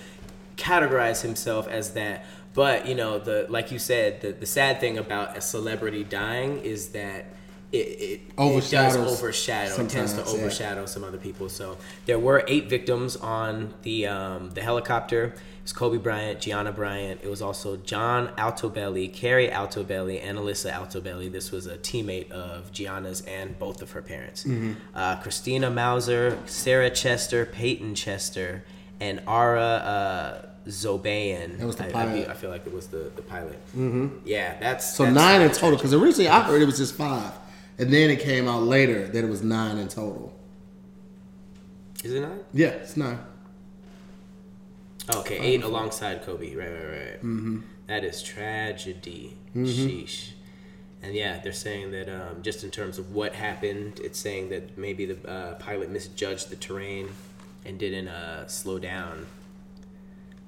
B: categorize himself as that. But you know, the like you said, the the sad thing about a celebrity dying is that. It, it, it
A: Overshadows
B: does overshadow. It tends to
A: sometimes, yeah.
B: overshadow some other people. So there were eight victims on the um, the helicopter. It was Kobe Bryant, Gianna Bryant. It was also John Altobelli, Keri Altobelli, and Alyssa Altobelli. This was a teammate of Gianna's and both of her parents.
A: Mm-hmm.
B: Uh, Christina Mauser, Sarah Chester, Peyton Chester, and Ara uh, Zobayan.
A: That was the
B: I, I
A: pilot.
B: feel, I feel like it was the, the pilot. Mm-hmm. Yeah, that's
A: So
B: that's
A: nine in total. Because originally I heard it was just five, and then it came out later that it was nine in total.
B: Is it nine?
A: Yeah, it's nine.
B: Okay, eight alongside Kobe. Right, right, right. Mm-hmm. is tragedy. Sheesh. And yeah, they're saying that um, just in terms of what happened, it's saying that maybe the uh, pilot misjudged the terrain and didn't uh, slow down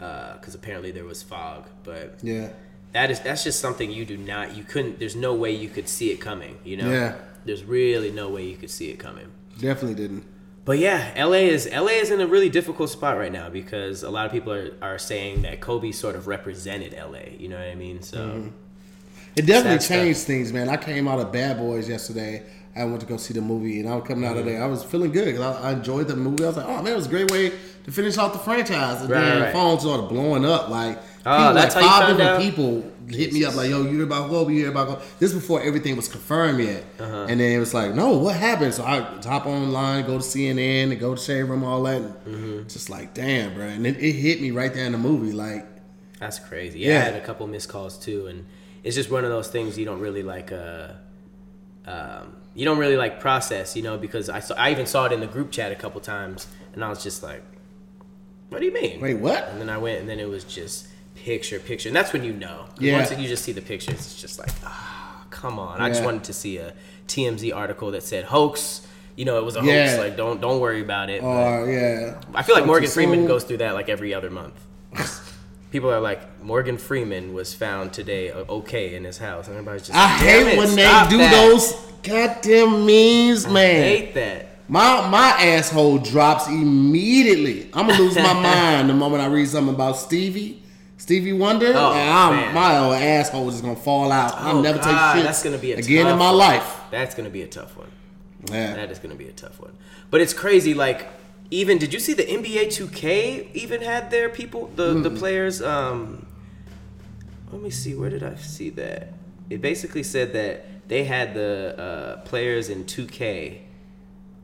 B: because apparently there was fog. But
A: Yeah.
B: that is that's just something you do not you couldn't. There's no way you could see it coming. You know.
A: Yeah.
B: There's really no way you could see it coming.
A: Definitely didn't.
B: But yeah, LA is LA is in a really difficult spot right now because a lot of people are, are saying that Kobe sort of represented LA. You know what I mean? So
A: Mm-hmm. It definitely
B: Sad stuff.
A: changed things, man. I came out of Bad Boys yesterday. I went to go see the movie, and I was coming out
B: Mm-hmm.
A: of there. I was feeling good because I, I enjoyed the movie. I was like, "Oh man, it was a great way to finish off the franchise." And
B: Right,
A: then
B: right.
A: the phone started blowing up. Like,
B: Oh,
A: people, like five different
B: out?
A: people hit me up like, "Yo, you hear about Kobe? You hear about Kobe?" This before everything was confirmed yet.
B: Uh-huh.
A: And then it was like, "No, what happened?" So I hop online, go to CNN, and go to Shade Room, all that.
B: Mm-hmm.
A: Just like, damn, bro. And it, it hit me right there in the movie. Like,
B: that's crazy. Yeah,
A: Yeah.
B: I had a couple missed calls too, and it's just one of those things you don't really like. Uh, um, you don't really like process, you know, because I saw I even saw it in the group chat a couple times, and I was just like, "What do you mean?"
A: wait, what?
B: And then I went, and then it was just picture, picture, and that's when you know.
A: Yeah.
B: Once you just see the pictures, it's just like, ah, come on. I just wanted to see a TMZ article that said hoax. You know, it was a
A: Yeah.
B: hoax. Like, don't don't worry about it. But
A: Or yeah,
B: I feel like Morgan Freeman goes through that like every other month. People are like, Morgan Freeman was found today okay in his house, and everybody's just.
A: I
B: like,
A: hate
B: it,
A: when they do
B: that."
A: those goddamn memes, man.
B: hate that.
A: My my asshole drops immediately. I'm gonna lose my mind the moment I read something about Stevie, Stevie Wonder.
B: Oh,
A: and my old asshole is gonna fall out.
B: Oh,
A: I'll never
B: God,
A: take shit
B: That's gonna be a
A: again
B: tough
A: in my
B: one.
A: life.
B: That's gonna be a tough one.
A: Yeah.
B: That is gonna be a tough one. But it's crazy. Like, even did you see the NBA 2K even had their people, the the players? Um, let me see. Where did I see that? It basically said that they had the uh, players in 2K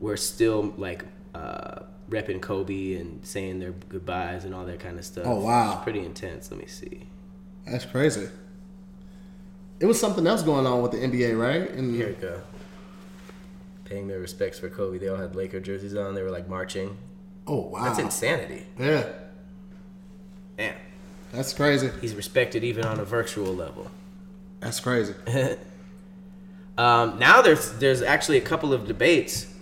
B: were still like uh, repping Kobe and saying their goodbyes and all that kind of stuff.
A: Oh, wow.
B: it's pretty intense. Let me see.
A: That's crazy. It was something else going on with the NBA, right? And
B: Here we go. Paying their respects for Kobe. They all had Laker jerseys on. They were like marching.
A: oh wow,
B: That's insanity.
A: yeah,
B: Man,
A: that's crazy.
B: he's respected even on a virtual level.
A: That's crazy.
B: Um, now there's there's actually a couple of debates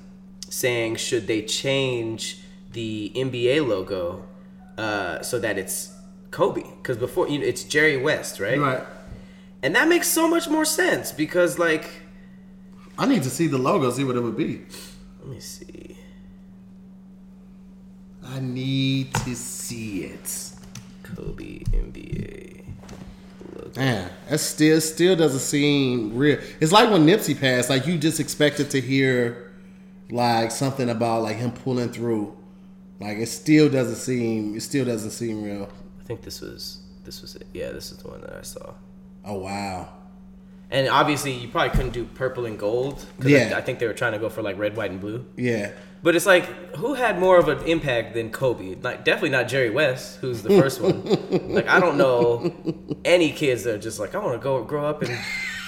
B: saying should they change the NBA logo uh, so that it's Kobe because before you know, it's Jerry West, right?
A: right.
B: And that makes so much more sense because like
A: I need to see the logo, see what it would be.
B: let me see.
A: I need to see it.
B: Kobe NBA logo.
A: Man, that still still doesn't seem real. It's like when Nipsey passed. Like you just expected to hear like something about like him pulling through. Like it still doesn't seem. It still doesn't seem real.
B: I think this was this was it. Yeah, this is the one that I saw.
A: Oh wow.
B: And obviously, you probably couldn't do purple and gold. 'cause
A: Yeah.
B: I, I think they were trying to go for like red, white, and blue.
A: Yeah.
B: But it's like, who had more of an impact than Kobe? Like, definitely not Jerry West, who's the first one. Like, I don't know any kids that are just like, I want to go grow up and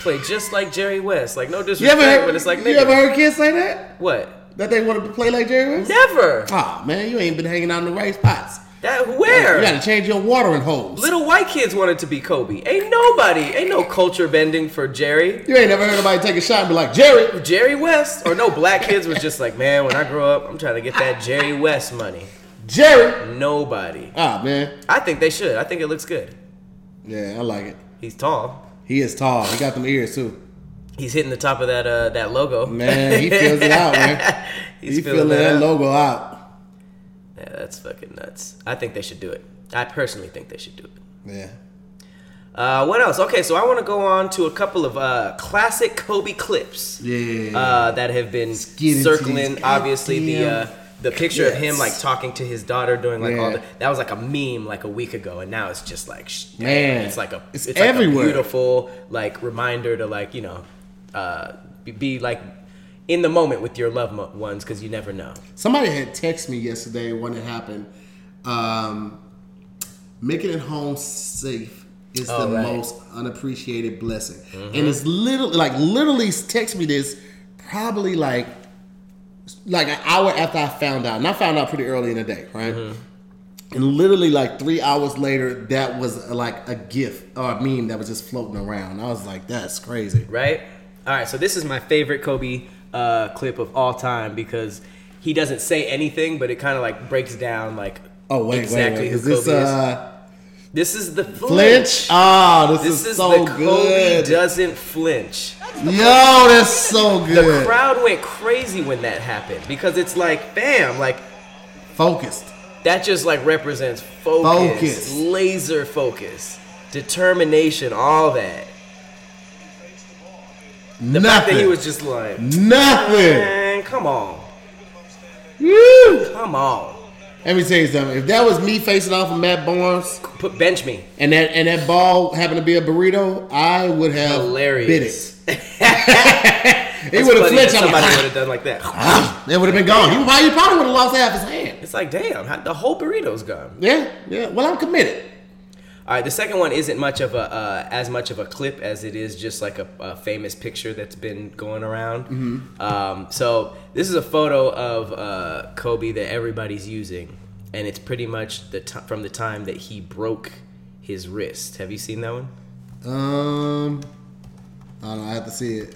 B: play just like Jerry West. Like, no
A: You
B: disrespect,
A: ever heard?
B: but it's like, nigga.
A: you ever heard kids say that?
B: what?
A: That they wanted to play like Jerry West?
B: Never.
A: Oh man, you ain't been hanging out in the right spots.
B: That where?
A: You gotta change your watering hose.
B: Little white kids wanted to be Kobe. Ain't nobody, ain't no culture bending for Jerry.
A: You ain't never heard nobody take a shot and be like, Jerry.
B: Jerry West or no black kids was just like, man, when I grow up, I'm trying to get that Jerry West money.
A: Jerry.
B: Nobody.
A: Ah, man.
B: I think they should. I think it looks good.
A: Yeah, I like it.
B: He's tall.
A: He is tall. He got them ears too.
B: He's hitting the top of that uh, that logo.
A: Man, he feels it out, man.
B: He's
A: He
B: feeling
A: feeling that
B: out.
A: logo out.
B: That's fucking nuts. I think they should do it. I personally think they should do it.
A: Yeah.
B: Uh, what else? Okay, so I want to go on to a couple of uh, classic Kobe clips.
A: Yeah.
B: Uh, that have been circling. Obviously, the uh, the picture of him like talking to his daughter, doing like all the that was like a meme like a week ago, and now it's just like sh-
A: Man,
B: it's like a
A: it's
B: like a
A: everywhere.
B: beautiful like reminder to like you know uh, be, be like in the moment with your loved ones because you never know.
A: Somebody had texted me yesterday when it happened. Um, making it home safe is
B: Oh,
A: the
B: right. Mm-hmm.
A: most unappreciated blessing, and it's literally like literally text me this probably like like an hour after I found out, and I found out pretty early in the day, right?
B: Mm-hmm.
A: And literally like three hours later, that was like a gift or a meme that was just floating around. I was like, that's crazy.
B: right? All right, so this is my favorite Kobe uh, clip of all time because he doesn't say anything, but it kind of like breaks down like
A: Oh wait,
B: exactly
A: wait, wait.
B: who
A: Is this
B: Kobe is.
A: uh
B: This is the flinch.
A: flinch? Oh, this,
B: This
A: is,
B: is
A: so
B: the Kobe
A: good.
B: doesn't flinch.
A: Yo, that's so good.
B: The crowd went crazy when that happened because it's like, bam, like
A: Focused.
B: that just like represents focus,
A: Focus.
B: laser focus, determination, all that. The
A: Nothing.
B: fact that he was just like,
A: Nothing.
B: man, come on,
A: Woo.
B: come on,
A: Let me tell you something. If that was me facing off with Matt Barnes
B: put bench me.
A: and that and that ball happened to be a burrito, I would have
B: Hilarious.
A: bit it. He would have flinched.
B: Somebody would have done like that.
A: ah, it would have been gone. He probably would have lost half his hand.
B: It's like, damn, the whole burrito's gone.
A: Yeah, yeah. Well, I'm committed.
B: All right, the second one isn't much of a uh, as much of a clip as it is just like a, a famous picture that's been going around.
A: Mm-hmm.
B: Um, so this is a photo of uh, Kobe that everybody's using, and it's pretty much the t- from the time that he broke his wrist. Have you seen that one?
A: Um, I don't know. I have to see it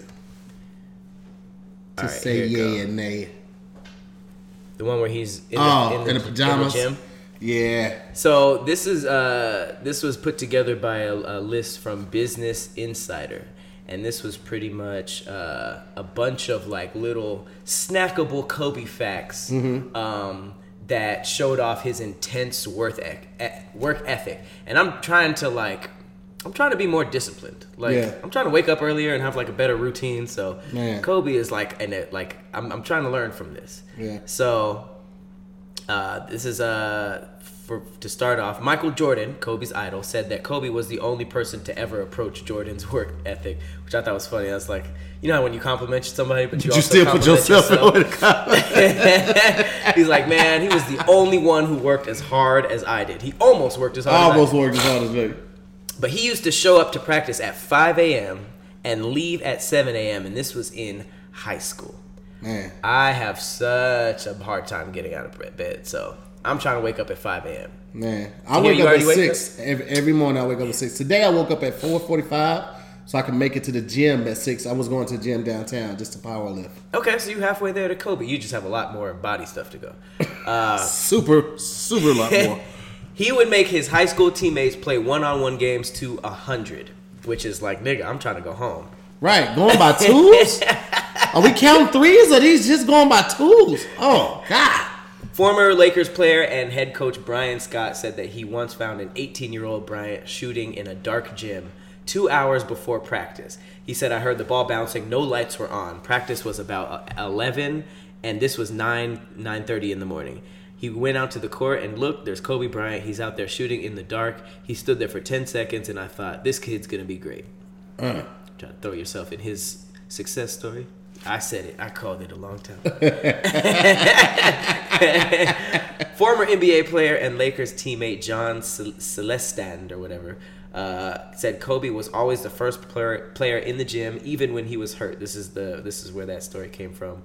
A: to
B: right,
A: say yeah and nay.
B: The one where he's in the,
A: Oh,
B: in the,
A: in the pajamas.
B: gym.
A: Yeah.
B: So this is uh this was put together by a, a list from Business Insider, and this was pretty much uh, a bunch of like little snackable Kobe facts um, that showed off his intense work ec- e- work ethic. And I'm trying to like. I'm trying to be more disciplined. Like
A: Yeah.
B: I'm trying to wake up earlier and have like a better routine. So
A: Man.
B: Kobe is like, and it, like I'm, I'm trying to learn from this.
A: Yeah.
B: So uh, this is uh, for to start off. Michael Jordan, Kobe's idol, said that Kobe was the only person to ever approach Jordan's work ethic, which I thought was funny. I was like, you know how when you compliment somebody, but you,
A: You
B: also
A: still put yourself
B: yourself.
A: in the comment.
B: He's like, man, he was the only one who worked as hard as I did. He almost worked as hard.
A: I
B: as I
A: almost worked as hard as me.
B: But he used to show up to practice at 5 a.m. and leave at 7 a.m. and this was in high school.
A: Man.
B: I have such a hard time getting out of bed, so I'm trying to wake up at 5 a.m.
A: Man, I
B: You-
A: wake
B: you
A: up at six every, every morning. I wake up at six. Today I woke up at four forty-five, so I can make it to the gym at six. I was going to the gym downtown just to power lift.
B: Okay, so you halfway there to Kobe. You just have a lot more body stuff to go.
A: Super, super lot more.
B: he would make his high school teammates play one-on-one games to 100, which is like, nigga, I'm trying to go home.
A: Right, going by twos. Are we counting threes? Or are these just going by twos? Oh God.
B: Former Lakers player and head coach Byron Scott said that he once found an 18 year old Bryant shooting in a dark gym two hours before practice. He said, I heard the ball bouncing, no lights were on. Practice was about uh, 11, and this was 9, 9.30 in the morning. He went out to the court and looked, there's Kobe Bryant. He's out there shooting in the dark. He stood there for 10 seconds, and I thought, this kid's going to be great.
A: Uh,
B: Try to throw yourself in his success story. I said it. I called it a long time. Former NBA player and Lakers teammate John Cel- Celestand or whatever uh, said Kobe was always the first player player in the gym, even when he was hurt. This is the this is where that story came from.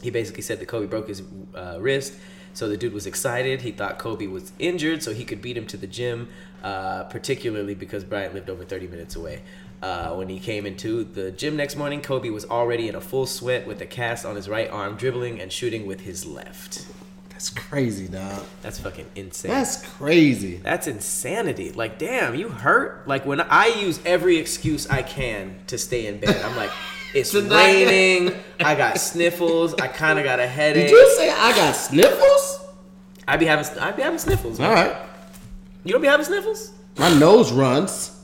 B: He basically said that Kobe broke his uh, wrist. So the dude was excited. He thought Kobe was injured, so he could beat him to the gym. Uh, particularly because Bryant lived over 30 minutes away. Uh, when he came into the gym next morning, Kobe was already in a full sweat with a cast on his right arm, dribbling and shooting with his left.
A: That's crazy, dog.
B: That's fucking insane.
A: That's crazy.
B: That's insanity. Like, damn, you hurt? Like, when I use every excuse I can to stay in bed, I'm like, it's raining, I got sniffles, I kind of got a headache.
A: Did you say I got sniffles?
B: I be having, I be having sniffles.
A: All right.
B: You don't be having sniffles?
A: My nose runs.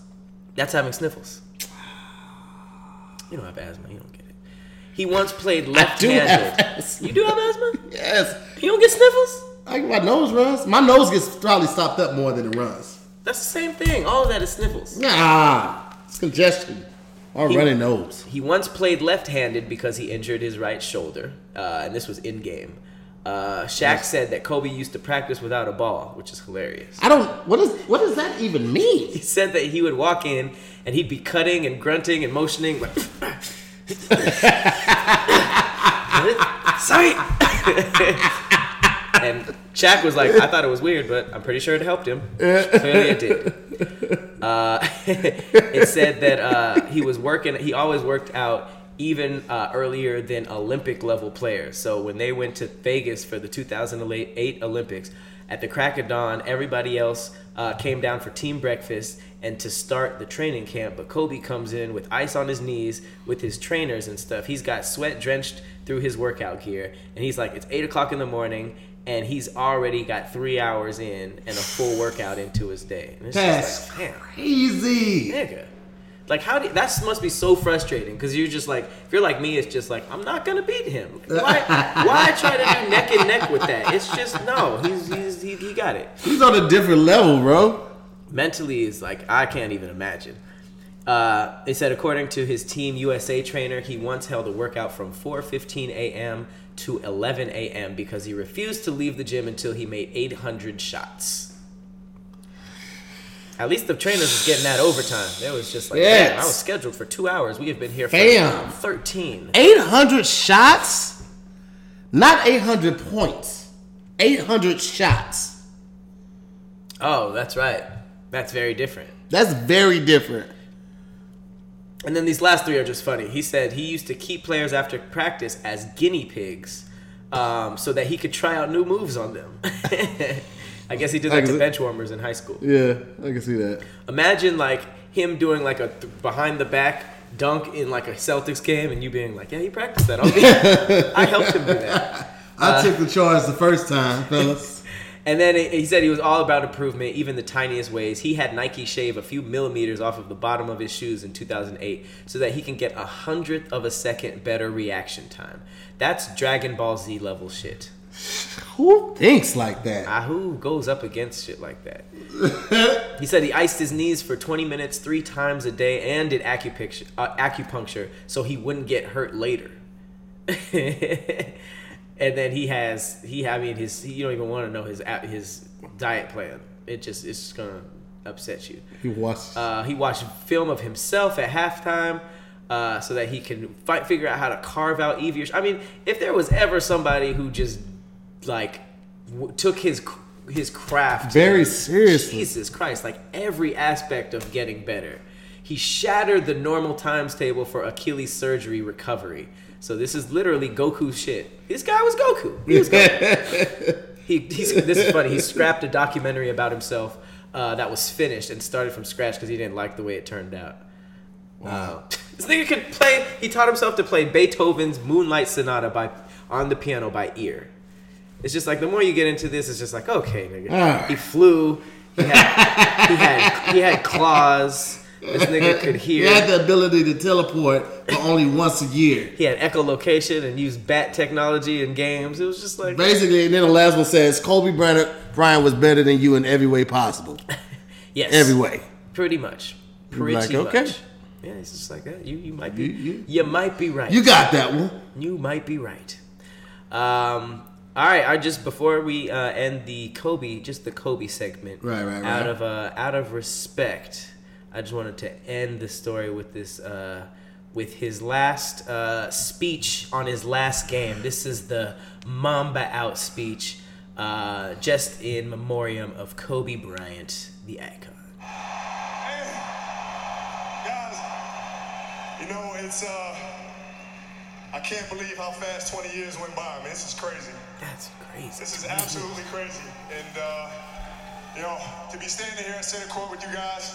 B: That's having sniffles. You don't have asthma. You don't get it. He once played left-handed. You do have asthma?
A: Yes.
B: You don't get sniffles?
A: I, my nose runs. My nose gets probably stopped up more than it runs.
B: That's the same thing. All of that is sniffles.
A: Nah, it's congestion or
B: He-
A: running nose.
B: He once played left-handed because he injured his right shoulder, uh, and this was in game. Uh, Shaq said that Kobe used to practice without a ball, which is hilarious.
A: I don't. What is? What does that even mean?
B: He said that he would walk in and he'd be cutting and grunting and motioning like, sorry. and Shaq was like, I thought it was weird, but I'm pretty sure it helped him. Clearly it did. Uh, it said that uh, he was working, he always worked out even uh, earlier than Olympic level players. So when they went to Vegas for the 2008 Olympics, at the crack of dawn, everybody else uh, came down for team breakfast and to start the training camp. But Kobe comes in with ice on his knees with his trainers and stuff. He's got sweat drenched through his workout gear, and he's like, it's eight o'clock in the morning, and he's already got three hours in and a full workout into his day. And it's
A: That's
B: just like,
A: crazy.
B: nigga. Like how do that must be so frustrating because you're just like if you're like me, it's just like I'm not gonna beat him. Why? why try to do neck and neck with that? It's just no. He's he's he, he got it.
A: He's on a different level, bro.
B: Mentally is like I can't even imagine. Uh, they said according to his Team USA trainer, he once held a workout from 4:15 a.m. to 11 a.m. because he refused to leave the gym until he made 800 shots. At least the trainers was getting that overtime. It was just like,
A: Yes.
B: "Damn, I was scheduled for two hours. We have been here for
A: Fam.
B: 13.
A: Eight hundred shots, not eight hundred points. Eight hundred shots.
B: Oh, that's right. That's very different.
A: That's very different.
B: And then these last three are just funny. He said he used to keep players after practice as guinea pigs um, so that he could try out new moves on them. I guess he did that
A: Like,
B: to bench warmers in high school.
A: Yeah, I can see that.
B: Imagine like him doing like a th- behind the back dunk in like a Celtics game and you being like, yeah, he practiced that. on me. I helped him do that.
A: I took the charge the first time, fellas.
B: And then he said he was all about improvement, even the tiniest ways. He had Nike shave a few millimeters off of the bottom of his shoes in 2008 so that he can get a hundredth of a second better reaction time. That's Dragon Ball Z level shit.
A: Who thinks like that?
B: Ah, who goes up against shit like that? he said he iced his knees for 20 minutes three times a day and did acupuncture, uh, acupuncture so he wouldn't get hurt later. and then he has he I mean his you don't even want to know his his diet plan. It just it's just gonna upset you.
A: He watched.
B: Uh, he watched film of himself at halftime uh, so that he can fight, figure out how to carve out easier. I mean, if there was ever somebody who just like w- took his his craft
A: Very seriously.
B: Jesus Christ, like every aspect of getting better. He shattered the normal times table for Achilles surgery recovery. So this is literally Goku shit. This guy was Goku. He was Goku. he, he's, this is funny. He scrapped a documentary about himself uh, that was finished and started from scratch because he didn't like the way it turned out. Wow. this nigga could play. He taught himself to play Beethoven's Moonlight Sonata by on the piano by ear. It's just like the more you get into this, it's just like okay, nigga.
A: Ah.
B: He flew. He had, he had he had claws. This nigga could hear.
A: He had the ability to teleport but only once a year.
B: He had echolocation and used bat technology in games. It was just like
A: Basically, and then the last one says Kobe Bryant, Bryant was better than you in every way possible.
B: yes,
A: Every way.
B: pretty much, pretty
A: like, okay.
B: much. Yeah, it's just like that. You you might be
A: You-
B: you,
A: you-
B: might be right.
A: You got that one.
B: You might be right. Um, all right. I just before we uh, end the Kobe, just the Kobe segment.
A: Right, right, right.
B: Out of uh, out of respect, I just wanted to end the story with this. Uh, with his last uh, speech on his last game. This is the Mamba out speech. uh, just in memoriam of Kobe Bryant, the icon.
D: Guys, you know, it's, uh, I can't believe how fast 20 years went by, man. This is crazy.
B: That's crazy.
D: This is absolutely crazy. And, uh, you know, to be standing here at center court with you guys,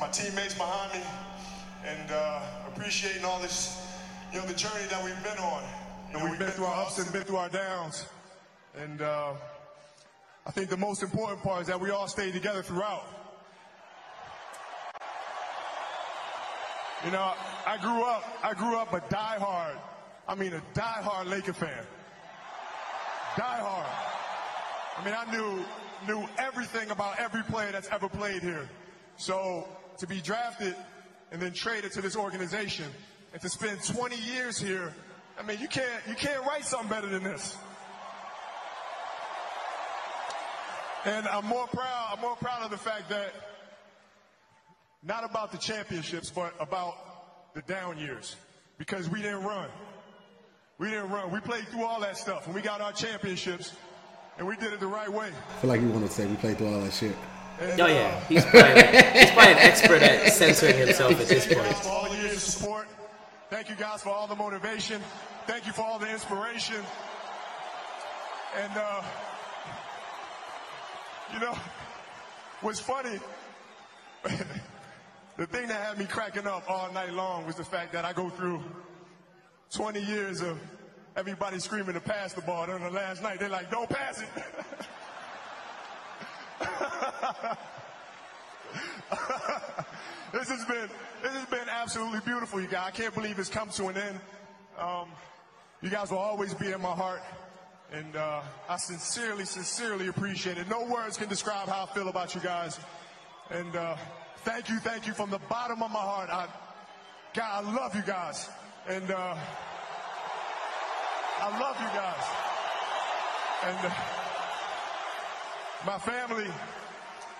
D: my teammates behind me, and uh, appreciating all this, you know, the journey that we've been on. You know, we've been through our ups and been through our downs. And uh, I think the most important part is that we all stayed together throughout. You know, I grew up, I grew up a diehard, I mean a diehard Laker fan. Diehard. I mean, I knew knew everything about every player that's ever played here. So to be drafted and then traded to this organization and to spend 20 years here, I mean, you can't you can't write something better than this. And I'm more proud. I'm more proud of the fact that not about the championships, but about the down years, because we didn't run. We didn't run. We played through all that stuff, and we got our championships, and we did it the right way.
A: I feel like you want to say we played through all that shit.
D: And,
B: Oh yeah, he's probably, he's probably an expert at censoring himself at this point.
D: Thank you guys for all the years of support. Thank you guys for all the motivation. Thank you for all the inspiration. And, uh, you know, what's funny, the thing that had me cracking up all night long was the fact that I go through 20 years of everybody screaming to pass the ball. Then the last night, they're like, don't pass it. this has been this has been absolutely beautiful, you guys. I can't believe it's come to an end. Um, you guys will always be in my heart, and uh, I sincerely, sincerely appreciate it. No words can describe how I feel about you guys. And uh, thank you, thank you from the bottom of my heart. I, God, I love you guys, and uh, I love you guys. And uh, my family,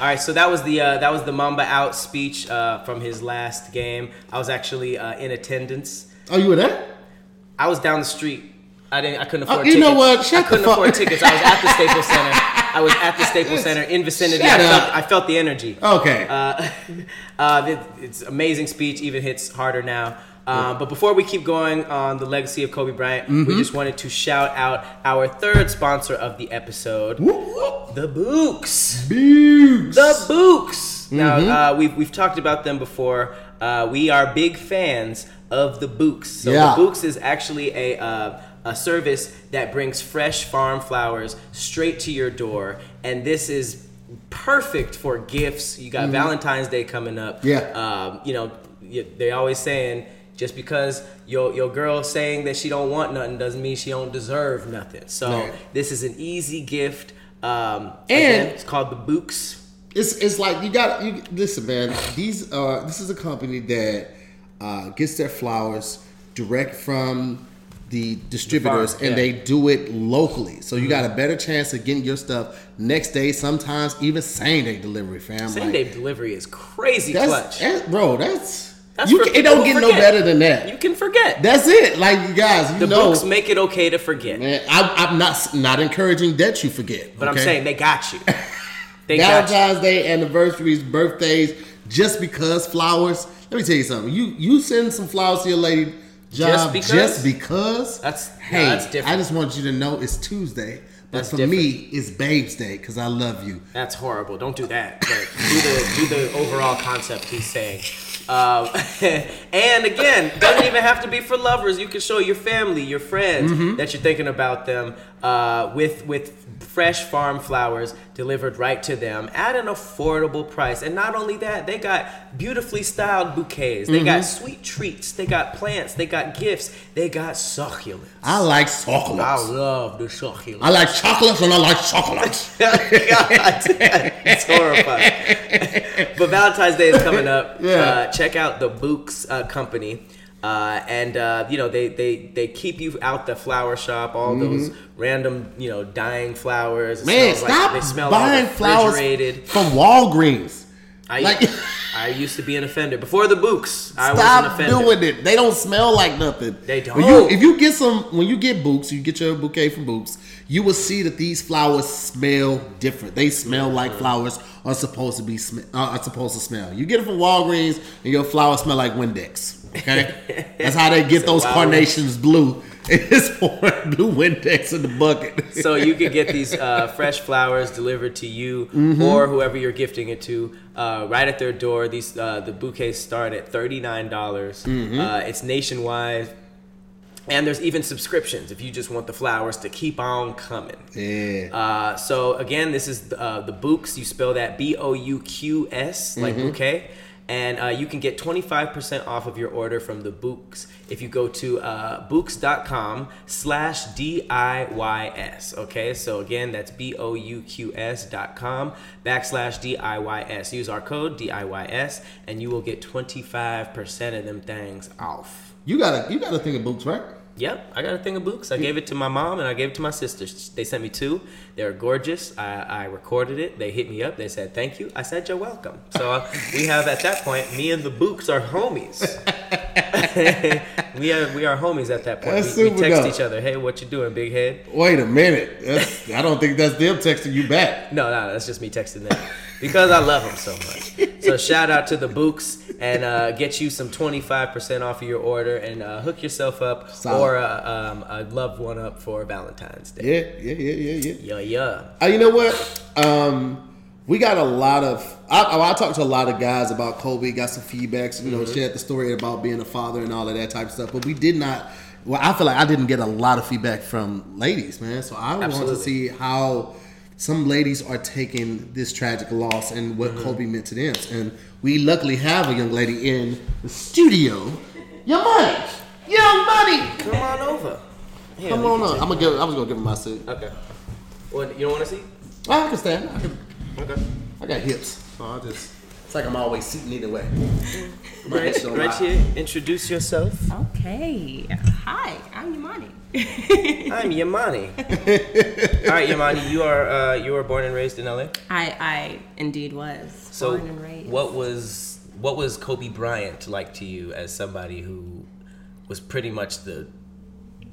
B: All right, so that was the uh, that was the Mamba out speech uh, from his last game. I was actually uh, in attendance.
A: Oh, you were there?
B: I was down the street. I didn't. I couldn't
A: Oh,
B: afford.
A: you
B: tickets.
A: know what? Shut
B: I couldn't
A: fuck-
B: afford tickets. I was at the Staples Center. I was at the Staples Center in vicinity.
A: Shut
B: I felt,
A: up.
B: I felt the energy.
A: Okay.
B: Uh, uh, it, it's amazing speech. Even hits harder now. Um, but before we keep going on the legacy of Kobe Bryant, we just wanted to shout out our third sponsor of the episode,
A: Whoop, whoop.
B: the Bouqs.
A: Boogs.
B: The Bouqs. Now
A: Mm-hmm.
B: uh, we've we've talked about them before. Uh, we are big fans of the Bouqs. So
A: Yeah.
B: the Bouqs is actually a uh, a service that brings fresh farm flowers straight to your door, and this is perfect for gifts. You got Valentine's Day coming up.
A: Mm-hmm. Yeah.
B: Um, you know, they always saying. Just because your your girl saying that she don't want nothing doesn't mean she don't deserve nothing. So
A: Right.
B: this is an easy gift. Um,
A: And-
B: it's called the Bouqs.
A: it's it's like you got you listen, man. These are this is a company that uh, gets their flowers direct from the distributors,
B: farm,
A: and
B: yeah.
A: they do it locally. So you got a better chance of getting your stuff next day. Sometimes even same day delivery, fam.
B: Same
A: Like,
B: day delivery is crazy
A: That's,
B: clutch.
A: that- bro. That's,
B: That's
A: you. It don't get no better than that.
B: You can forget.
A: That's it. Like you guys, you
B: the
A: know,
B: Bouqs make it okay to forget.
A: man. I, I'm not not encouraging that you forget,
B: But I'm saying they got you. They got you.
A: Valentine's Day, anniversaries, birthdays, just because flowers. Let me tell you something. You you send some flowers to your lady job
B: Just
A: just
B: because?
A: because.
B: That's- no,
A: hey.
B: that's different.
A: I just want you to know it's Tuesday, but
B: That's
A: for me it's Babes Day because I love you.
B: That's horrible. Don't do that. But do the do the overall concept he's saying. Um, and again, doesn't even have to be for lovers. You can show your family, your friends
A: Mm-hmm.
B: that you're thinking about them uh, with with fresh farm flowers delivered right to them at an affordable price. And not only that, they got beautifully styled bouquets. They got
A: Mm-hmm.
B: sweet treats. They got plants. They got gifts. They got succulents.
A: I like
B: succulents.
A: I
B: love the succulents.
A: I like chocolates and I like chocolates.
B: It's horrifying. but Valentine's Day is coming up.
A: Yeah.
B: Uh, check out the Bouqs uh, Company. Uh, and uh, you know they, they they keep you out the flower shop, all those random you know dying flowers. It
A: Mm-hmm. Man,
B: smells like-
A: stop
B: they smell
A: buying flowers from Walgreens.
B: I,
A: like-
B: I used to be an offender before the Bouqs. I was an
A: Stop doing it. They don't smell like nothing.
B: They don't.
A: you, if you get some, when you get Bouqs, you get your bouquet from Bouqs. You will see that these flowers smell different. They smell like
B: Mm-hmm.
A: flowers are supposed to be sm- uh, are supposed to smell. You get it from Walgreens, and your flowers smell like Windex. Okay, that's how they get
B: So
A: those carnations blue. It's pouring blue Windex in the bucket.
B: so you could get these uh, fresh flowers delivered to you
A: Mm-hmm.
B: or whoever you're gifting it to uh, right at their door. These uh, the bouquets start at thirty nine dollars.
A: Mm-hmm.
B: Uh, it's nationwide, and there's even subscriptions if you just want the flowers to keep on coming.
A: yeah.
B: Uh, so again, this is uh, the Bouqs. You spell that B O U Q S, like
A: Mm-hmm.
B: bouquet. And uh, you can get 25% off of your order from the Bouqs if you go to uh, bouqs.com slash DIYS. Okay, so again, that's B O U Q S dot com backslash DIYS. Use our code DIYS and you will get 25% of them things off.
A: you gotta you gotta think of Bouqs, right?
B: Yep, I got a thing of Bouqs. I gave it to my mom and I gave it to my sisters. They sent me two. They're gorgeous. I, I recorded it. They hit me up. They said thank you. I said you're welcome. So uh, we have at that point, me and the Bouqs are homies. we are we are homies at that point. We, we text
A: dope.
B: each other. Hey, what you doing, big head?
A: Wait a minute. That's, I don't think that's them texting you back.
B: No, no, that's just me texting them because I love them so much. So shout out to the Bouqs and uh, get you some twenty five percent off of your order and uh, hook yourself up
A: Solid.
B: or uh, um, a loved one up for Valentine's Day.
A: Yeah, yeah, yeah, yeah, yeah.
B: Yeah, yeah.
A: Uh, you know what? Um, we got a lot of. I, I talked to a lot of guys about Kobe. Got some feedbacks. You know,
B: Mm-hmm.
A: shared the story about being a father and all of that type of stuff. But we did not. Well, I feel like I didn't get a lot of feedback from ladies, man. So I want to see how some ladies are taking this tragic loss and what
B: Mm-hmm.
A: Kobe meant to them. And we luckily have a young lady in the studio. Young money, young money.
B: Come on over. Yeah,
A: Come on
B: can
A: up. I'm gonna give. I was gonna give him my seat.
B: Okay. Well, you don't want to see?
A: Oh, I can stand. I can.
B: Okay.
A: I got hips. So I just. It's like I'm always sitting either way.
B: Right, right here. Introduce yourself.
E: Okay. Hi, I'm Yamani.
B: I'm Yamani. All right, Yamani, you are uh, you were born and raised in LA.
E: I I indeed was
B: So,
E: born and raised.
B: what was what was Kobe Bryant like to you as somebody who was pretty much the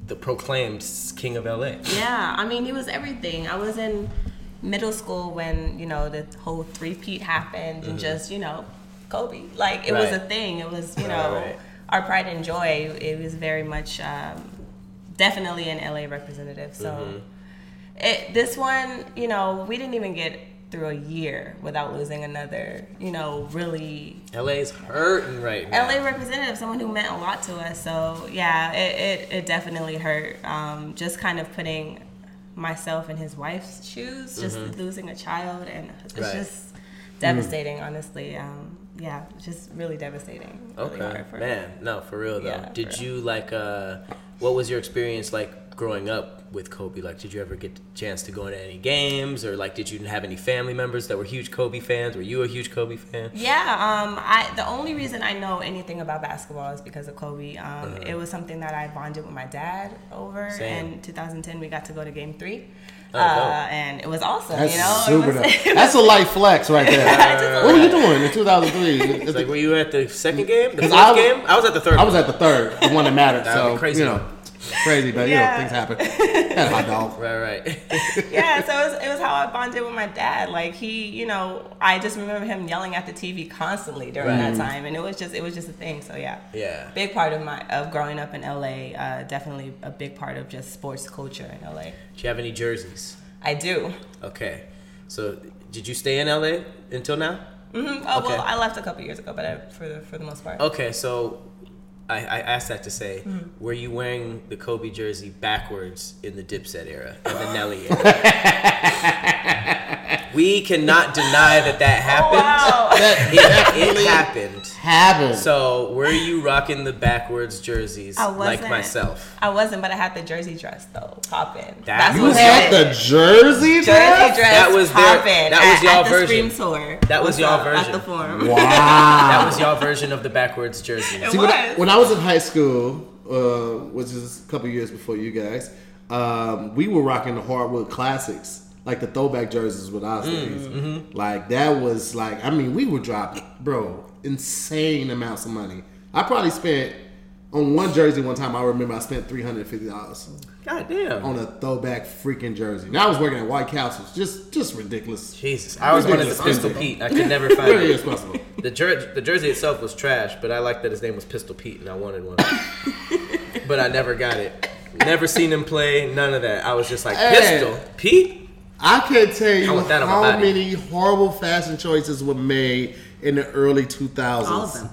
B: the proclaimed king of LA?
E: Yeah, I mean, he was everything. I was in middle school when you know the whole three-peat happened, and just you know, Kobe. Like it was a
B: Mm-hmm.
E: Thing. It was you
B: Right,
E: know
B: right.
E: our pride and joy. It was very much um, definitely an LA representative. So
B: Mm-hmm.
E: it this one, you know, we didn't even get through a year without losing another, you know, really
B: LA's hurting right now.
E: LA representative, someone who meant a lot to us. So yeah, it, it, it definitely hurt. Um, just kind of putting myself in his wife's shoes, just losing a child, and it's
B: Mm-hmm. Right.
E: just devastating. Honestly, um, yeah, just really devastating. Really
B: Okay,
E: hard
B: man. No, for real though.
E: Yeah,
B: did
E: for
B: you like? uh What was your experience like growing up with Kobe? Like, did you ever get the chance to go into any games, or like, did you have any family members that were huge Kobe fans? Were you a huge Kobe fan?
E: Yeah, um, I the only reason I know anything about basketball is because of Kobe. Um, It was something that I bonded with my dad over.
B: Uh-huh. Same.
E: In 2010, we got to go to Game Three,
B: Oh,
E: uh, and it was awesome.
A: That's
E: you know,
A: super
E: it was,
A: dope. That's a light flex right there. what were you doing in 2003?
B: It's like, were you at the second game, the
A: 'Cause
B: fourth
A: I was-
B: game? I was at the third.
A: I was at the third, the one that mattered.
B: That would
A: so
B: be crazy.
A: you know, crazy, but
E: Yeah.
A: you know, things happen. That hot dog.
B: Right, right.
E: yeah, so it was, it was how I bonded with my dad. Like he, you know, I just remember him yelling at the TV constantly during that time, and it was just it was just a thing. So yeah,
B: Yeah.
E: big part of my of growing up in LA. Uh, definitely a big part of just sports culture in LA.
B: Do you have any jerseys?
E: I do.
B: Okay. So, did you stay in LA until now?
E: Mhm. Oh,
B: Okay.
E: well, I left a couple years ago, but I, for the for the most part.
B: Okay, so I, I asked that to say,
E: Mm-hmm.
B: were you wearing the Kobe jersey backwards in the Dipset era and the Nelly era? we cannot deny that that happened.
E: Wow.
A: That
B: It, it happened.
A: Happened.
B: So, were you rocking the backwards jerseys
E: I
B: like
E: wasn't.
B: myself?
E: I wasn't, but I had the jersey dress though, popping.
B: That
A: you
B: was
A: had the jersey
E: jersey
A: dress?
E: dress
B: That was their-
E: popping.
B: that was
E: at,
B: y'all
E: at
B: version.
E: The Scream tour.
B: That was
E: What's
B: y'all version.
E: At the forum.
A: Wow.
B: That was your version of the backwards jersey.
E: It
A: See, when, I,
E: was.
A: when I was in high school, uh, which is a couple years before you guys, um, we were rocking the hardwood classics, like the throwback jerseys with our days. Like that was like, I mean, we were dropping, bro, insane amounts of money. I probably spent on one jersey one time. I remember I spent three hundred fifty dollars
B: God damn.
A: on a throwback freaking jersey. Now I was working at White Castles, just just ridiculous.
B: Jesus, I always wanted the. Pistol Pete. I could never find it. The, jer- the jersey itself was trash, but I liked that his name was Pistol Pete, and I wanted one. but I never got it. Never seen him play. None of that. I was just like
A: Hey.
B: Pistol Pete.
A: I can't tell you
B: I want that on my
A: how
B: body.
A: many horrible fashion choices were made in the early 2000s.
E: All of them.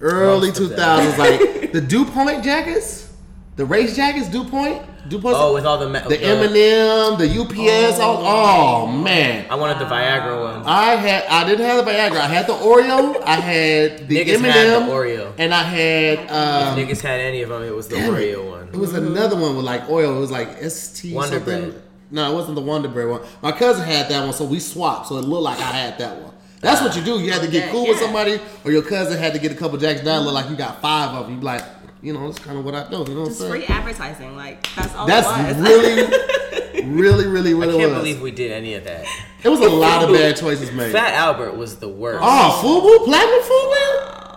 A: Early
B: Most
A: 2000s, like the DuPont jackets, the race jackets, DuPont, DuPont,
B: Oh, with all the ma-
A: the Eminem, the UPS. Oh, oh man,
B: I wanted the Viagra one.
A: I had I didn't have the Viagra. I had the Oreo. I had the
B: Niggas
A: Eminem,
B: had the Oreo.
A: and I had um,
B: Niggas had any of them. It was the
A: damn it.
B: Oreo one.
A: It was another one with like oil. It was like ST
B: Wonder
A: something.
B: Bread.
A: No, it wasn't the Wonder Bread one. My cousin had that one, so we swapped. So it looked like I had that one. That's what you do. You had to get
E: Okay,
A: cool with somebody, or your cousin had to get a couple jackets down. Look like you got five of them. You be like, you know, that's kind of what I know. You know what I'm
E: Just
A: saying?
E: free advertising. Like that's all
A: That's
E: it was.
A: really, really, really,
B: I
A: really
B: can't believe we did any of that.
A: it was a lot of bad choices made.
B: Fat Albert was the worst.
A: oh, Fubu, platinum Fubu.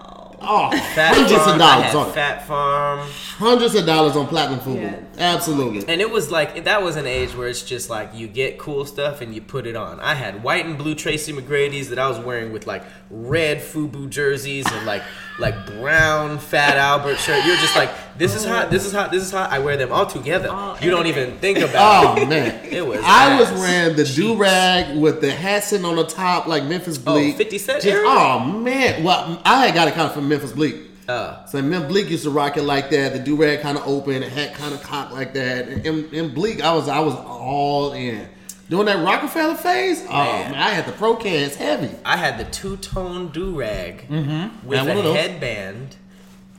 A: Oh,
B: Fat
A: hundreds
B: Farm,
A: of dollars on it.
B: Phat Farm.
A: Hundreds of dollars on platinum Fubu.
E: Yeah.
A: Absolutely.
B: And it was like that was an age where it's just like you get cool stuff and you put it on. I had white and blue Tracy McGrady's that I was wearing with like red FUBU jerseys and like like brown Fat Albert shirt. You're just like, this is hot, this is hot, this is hot. I wear them all together.
E: All-
B: you don't even think about it.
A: Oh
B: it.
A: man,
B: It was
A: I was wearing the do rag with the hat sitting on the top like Memphis oh, Bleek.
B: 50 Cent
A: Just- Oh man, well I had got it kind of from Memphis Bleek.
B: Uh,
A: So Memphis Bleek used to rock it like that. The do rag kind of open, the hat kind of cocked like that. And in, in Bleak, I was I was all in. Doing that Rockefeller phase, oh
B: Man.
A: man, I had the pro cans heavy.
B: I had the two tone do rag with
A: Mm-hmm. One
B: a headband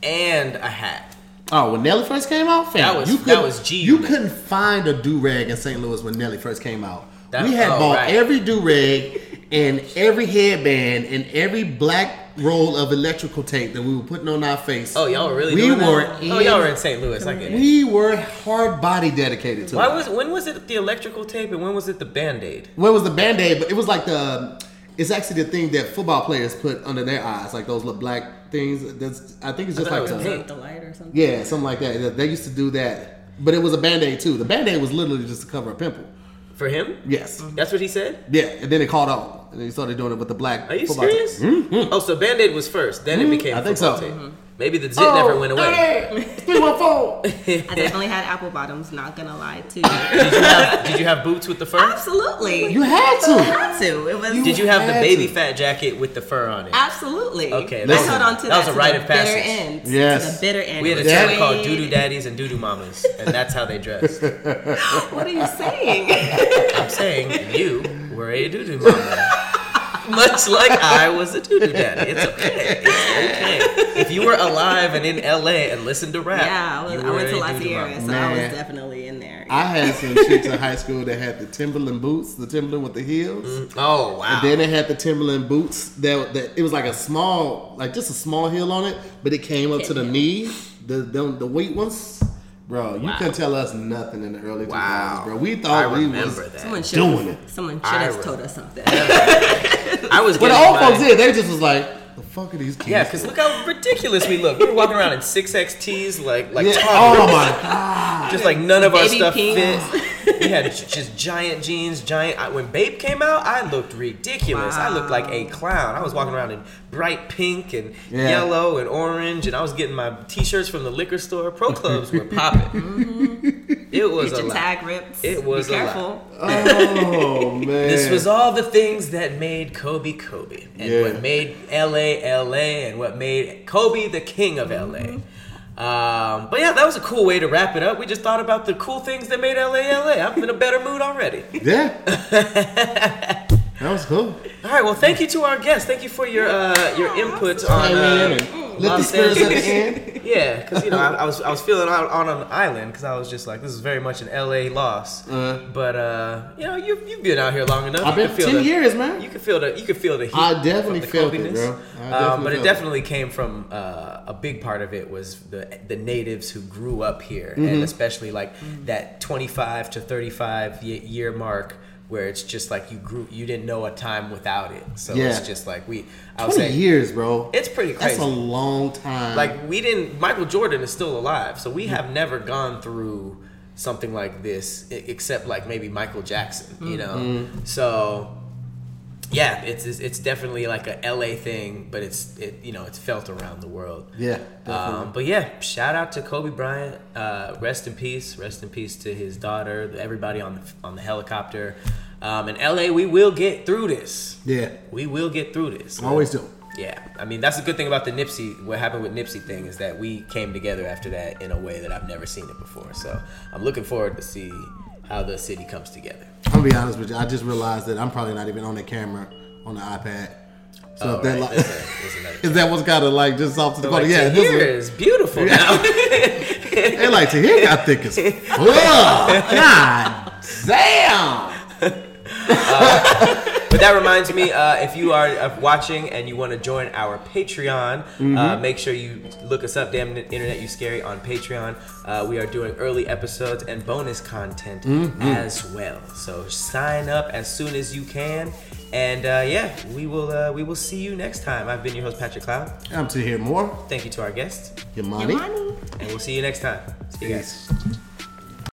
B: and a hat.
A: Oh, when Nelly first came out, fam,
B: That was-
A: you
B: that
A: couldn't-
B: was G
A: You couldn't find a do rag in St. Louis when Nelly first came out.
B: That-
A: we had
B: oh,
A: bought
B: right.
A: every do rag and every headband and every black roll of electrical tape that we were putting on our face.
B: Oh, y'all were really
A: We
B: doing
A: were
B: that? oh, y'all were in St. Louis. I get it.
A: we were hard body dedicated to
B: Why
A: it.
B: was when was it the electrical tape and when was it the band aid?
A: When was the band aid? But it was like the. It's actually the thing that football players put under their eyes, like those little black things. That's I think it's just like
B: thought it was
A: the-
E: the light or something.
A: Yeah, something like that. They used to do that. But it was a band aid too. The band aid was literally just to cover a pimple.
B: For him?
A: Yes.
B: That's what he said?
A: Yeah, and then it caught on. And then he started doing it with the black.
B: Are you
A: football team.
B: serious? Oh, so Band Aid was first, then it mm-hmm. became
A: I think so.
B: tape. Maybe the zit never oh, went away.
A: Hey, 314.
E: I definitely had apple bottoms. Not gonna lie to you.
B: Did you have Did you have boots with the fur?
E: Absolutely.
A: You had to.
E: had to. It was
B: Did you have the baby
A: to.
B: fat jacket with the fur on it?
E: absolutely.
B: Okay,
E: I held on to
B: That
E: That was
B: a
E: to
B: rite
E: the
B: of
E: bitter
B: passage.
E: end.
A: Yes.
E: To the bitter end.
B: We had a
E: It
B: term
E: way-
B: called doo doo daddies and doo doo mamas, and that's how they dressed.
E: What are you saying?
B: I'm saying you were a doo doo mama. Much like I was a doo doo daddy. It's okay. It's okay. If you were alive and in LA and listened to rap,
E: yeah, I, was,
B: you
E: I went to
B: a
E: La
B: doo-doo
E: Sierra,
B: mama.
E: so I was definitely in there.
A: I had some chicks in high school that had the Timberland boots, the Timberland with the heels.
B: Mm, oh wow.
A: And then they had the Timberland boots that, that it was like a small, like just a small heel on it, but it came up to the knee. The the, the weight ones, bro. You
B: Wow.
A: couldn't tell us nothing in the early 2000s,
B: Wow.
A: bro. We
B: I
A: thought we
B: remember
A: was
B: that.
E: someone
A: doing
E: have,
A: it.
E: someone should
B: I
E: have told us something.
B: I was
A: But
B: getting
A: the old folks did. They just was like, the fuck are these kids?
B: Yeah, because look how ridiculous we look. We were walking around in six XTs, like like
A: Yeah. Oh my god.
B: just like none of our stuff
E: pinks.
B: fit. We had just giant jeans, giant. I, when Bape came out, I looked ridiculous. I looked like a clown. I was walking around in bright pink and
A: Yeah.
B: yellow and orange, and I was getting my T-shirts from the liquor store. Pro clubs were popping. Mm-hmm. It was
E: Get
B: a
E: your
B: lot.
E: tag ripped.
B: It was
E: Be
B: a lot.
E: careful.
A: Oh man.
B: This was all the things that made Kobe Kobe, and
A: Yeah.
B: what made LA LA, and what made Kobe the king of LA. Um, but yeah, that was a cool way to wrap it up. We just thought about the cool things that made LA LA. I'm in a better mood already.
A: Yeah. that was cool.
B: All right, well, thank you to our guests. Thank you for your uh, your input on uh,
A: the spirits at the end.
B: Yeah, because you know I, I was I was feeling out on an island because I was just like this is very much an LA loss.
A: Uh-huh.
B: but uh, you know you you've been out here long enough.
A: I've been
B: feel
A: 10
B: the-
A: years, man.
B: You can feel the you can feel the heat.
A: I definitely
B: the
A: felt it, bro.
B: Um, but it
A: felt it.
B: definitely came from uh, a big part of it was the the natives who grew up here,
A: Mm-hmm.
B: and especially like that 25 to 35 year mark. Where it's just like you grew, you didn't know a time without it. So
A: Yeah.
B: it's just like we, I would
A: 20
B: say,
A: years, bro.
B: it's pretty crazy.
A: That's a long time.
B: Like we didn't. Michael Jordan is still alive, so we have never gone through something like this, except like maybe Michael Jackson. You know,
A: Mm-hmm.
B: so yeah, it's it's it's definitely like a LA thing, but it's it you know it's felt around the world.
A: yeah.
B: Um, but yeah, shout out to Kobe Bryant. Uh, rest in peace. Rest in peace to his daughter. Everybody on the on the helicopter. Um, in LA, we will get through this.
A: yeah.
B: We will get through this.
A: I Always do.
B: Yeah, I mean that's the good thing about the Nipsey. What happened with Nipsey thing is that we came together after that in a way that I've never seen it before. So I'm looking forward to see how the city comes together.
A: I'm gonna be honest with you. I just realized that I'm probably not even on the camera on the iPad. So
B: Oh,
A: if that
B: right.
A: like,
B: That's a-
A: is that what's kind of like just off to the
B: So,
A: corner?
B: like,
A: yeah, this is,
B: beautiful now.
A: they like to hear got thick as fuck. God damn.
B: Uh, but that reminds me, uh, if you are uh, watching and you want to join our Patreon,
A: Mm-hmm.
B: uh, make sure you look us up, Damn Internet You Scary, on Patreon. Uh, we are doing early episodes and bonus content
A: Mm-hmm.
B: as well. So sign up as soon as you can. And uh, yeah, we will uh, we will see you next time. I've been your host Patrick Cloud.
A: I'm to hear more.
B: Thank you to our guests,
A: Your money.
E: Money.
B: and we'll see you next time. See you guys.
A: Peace.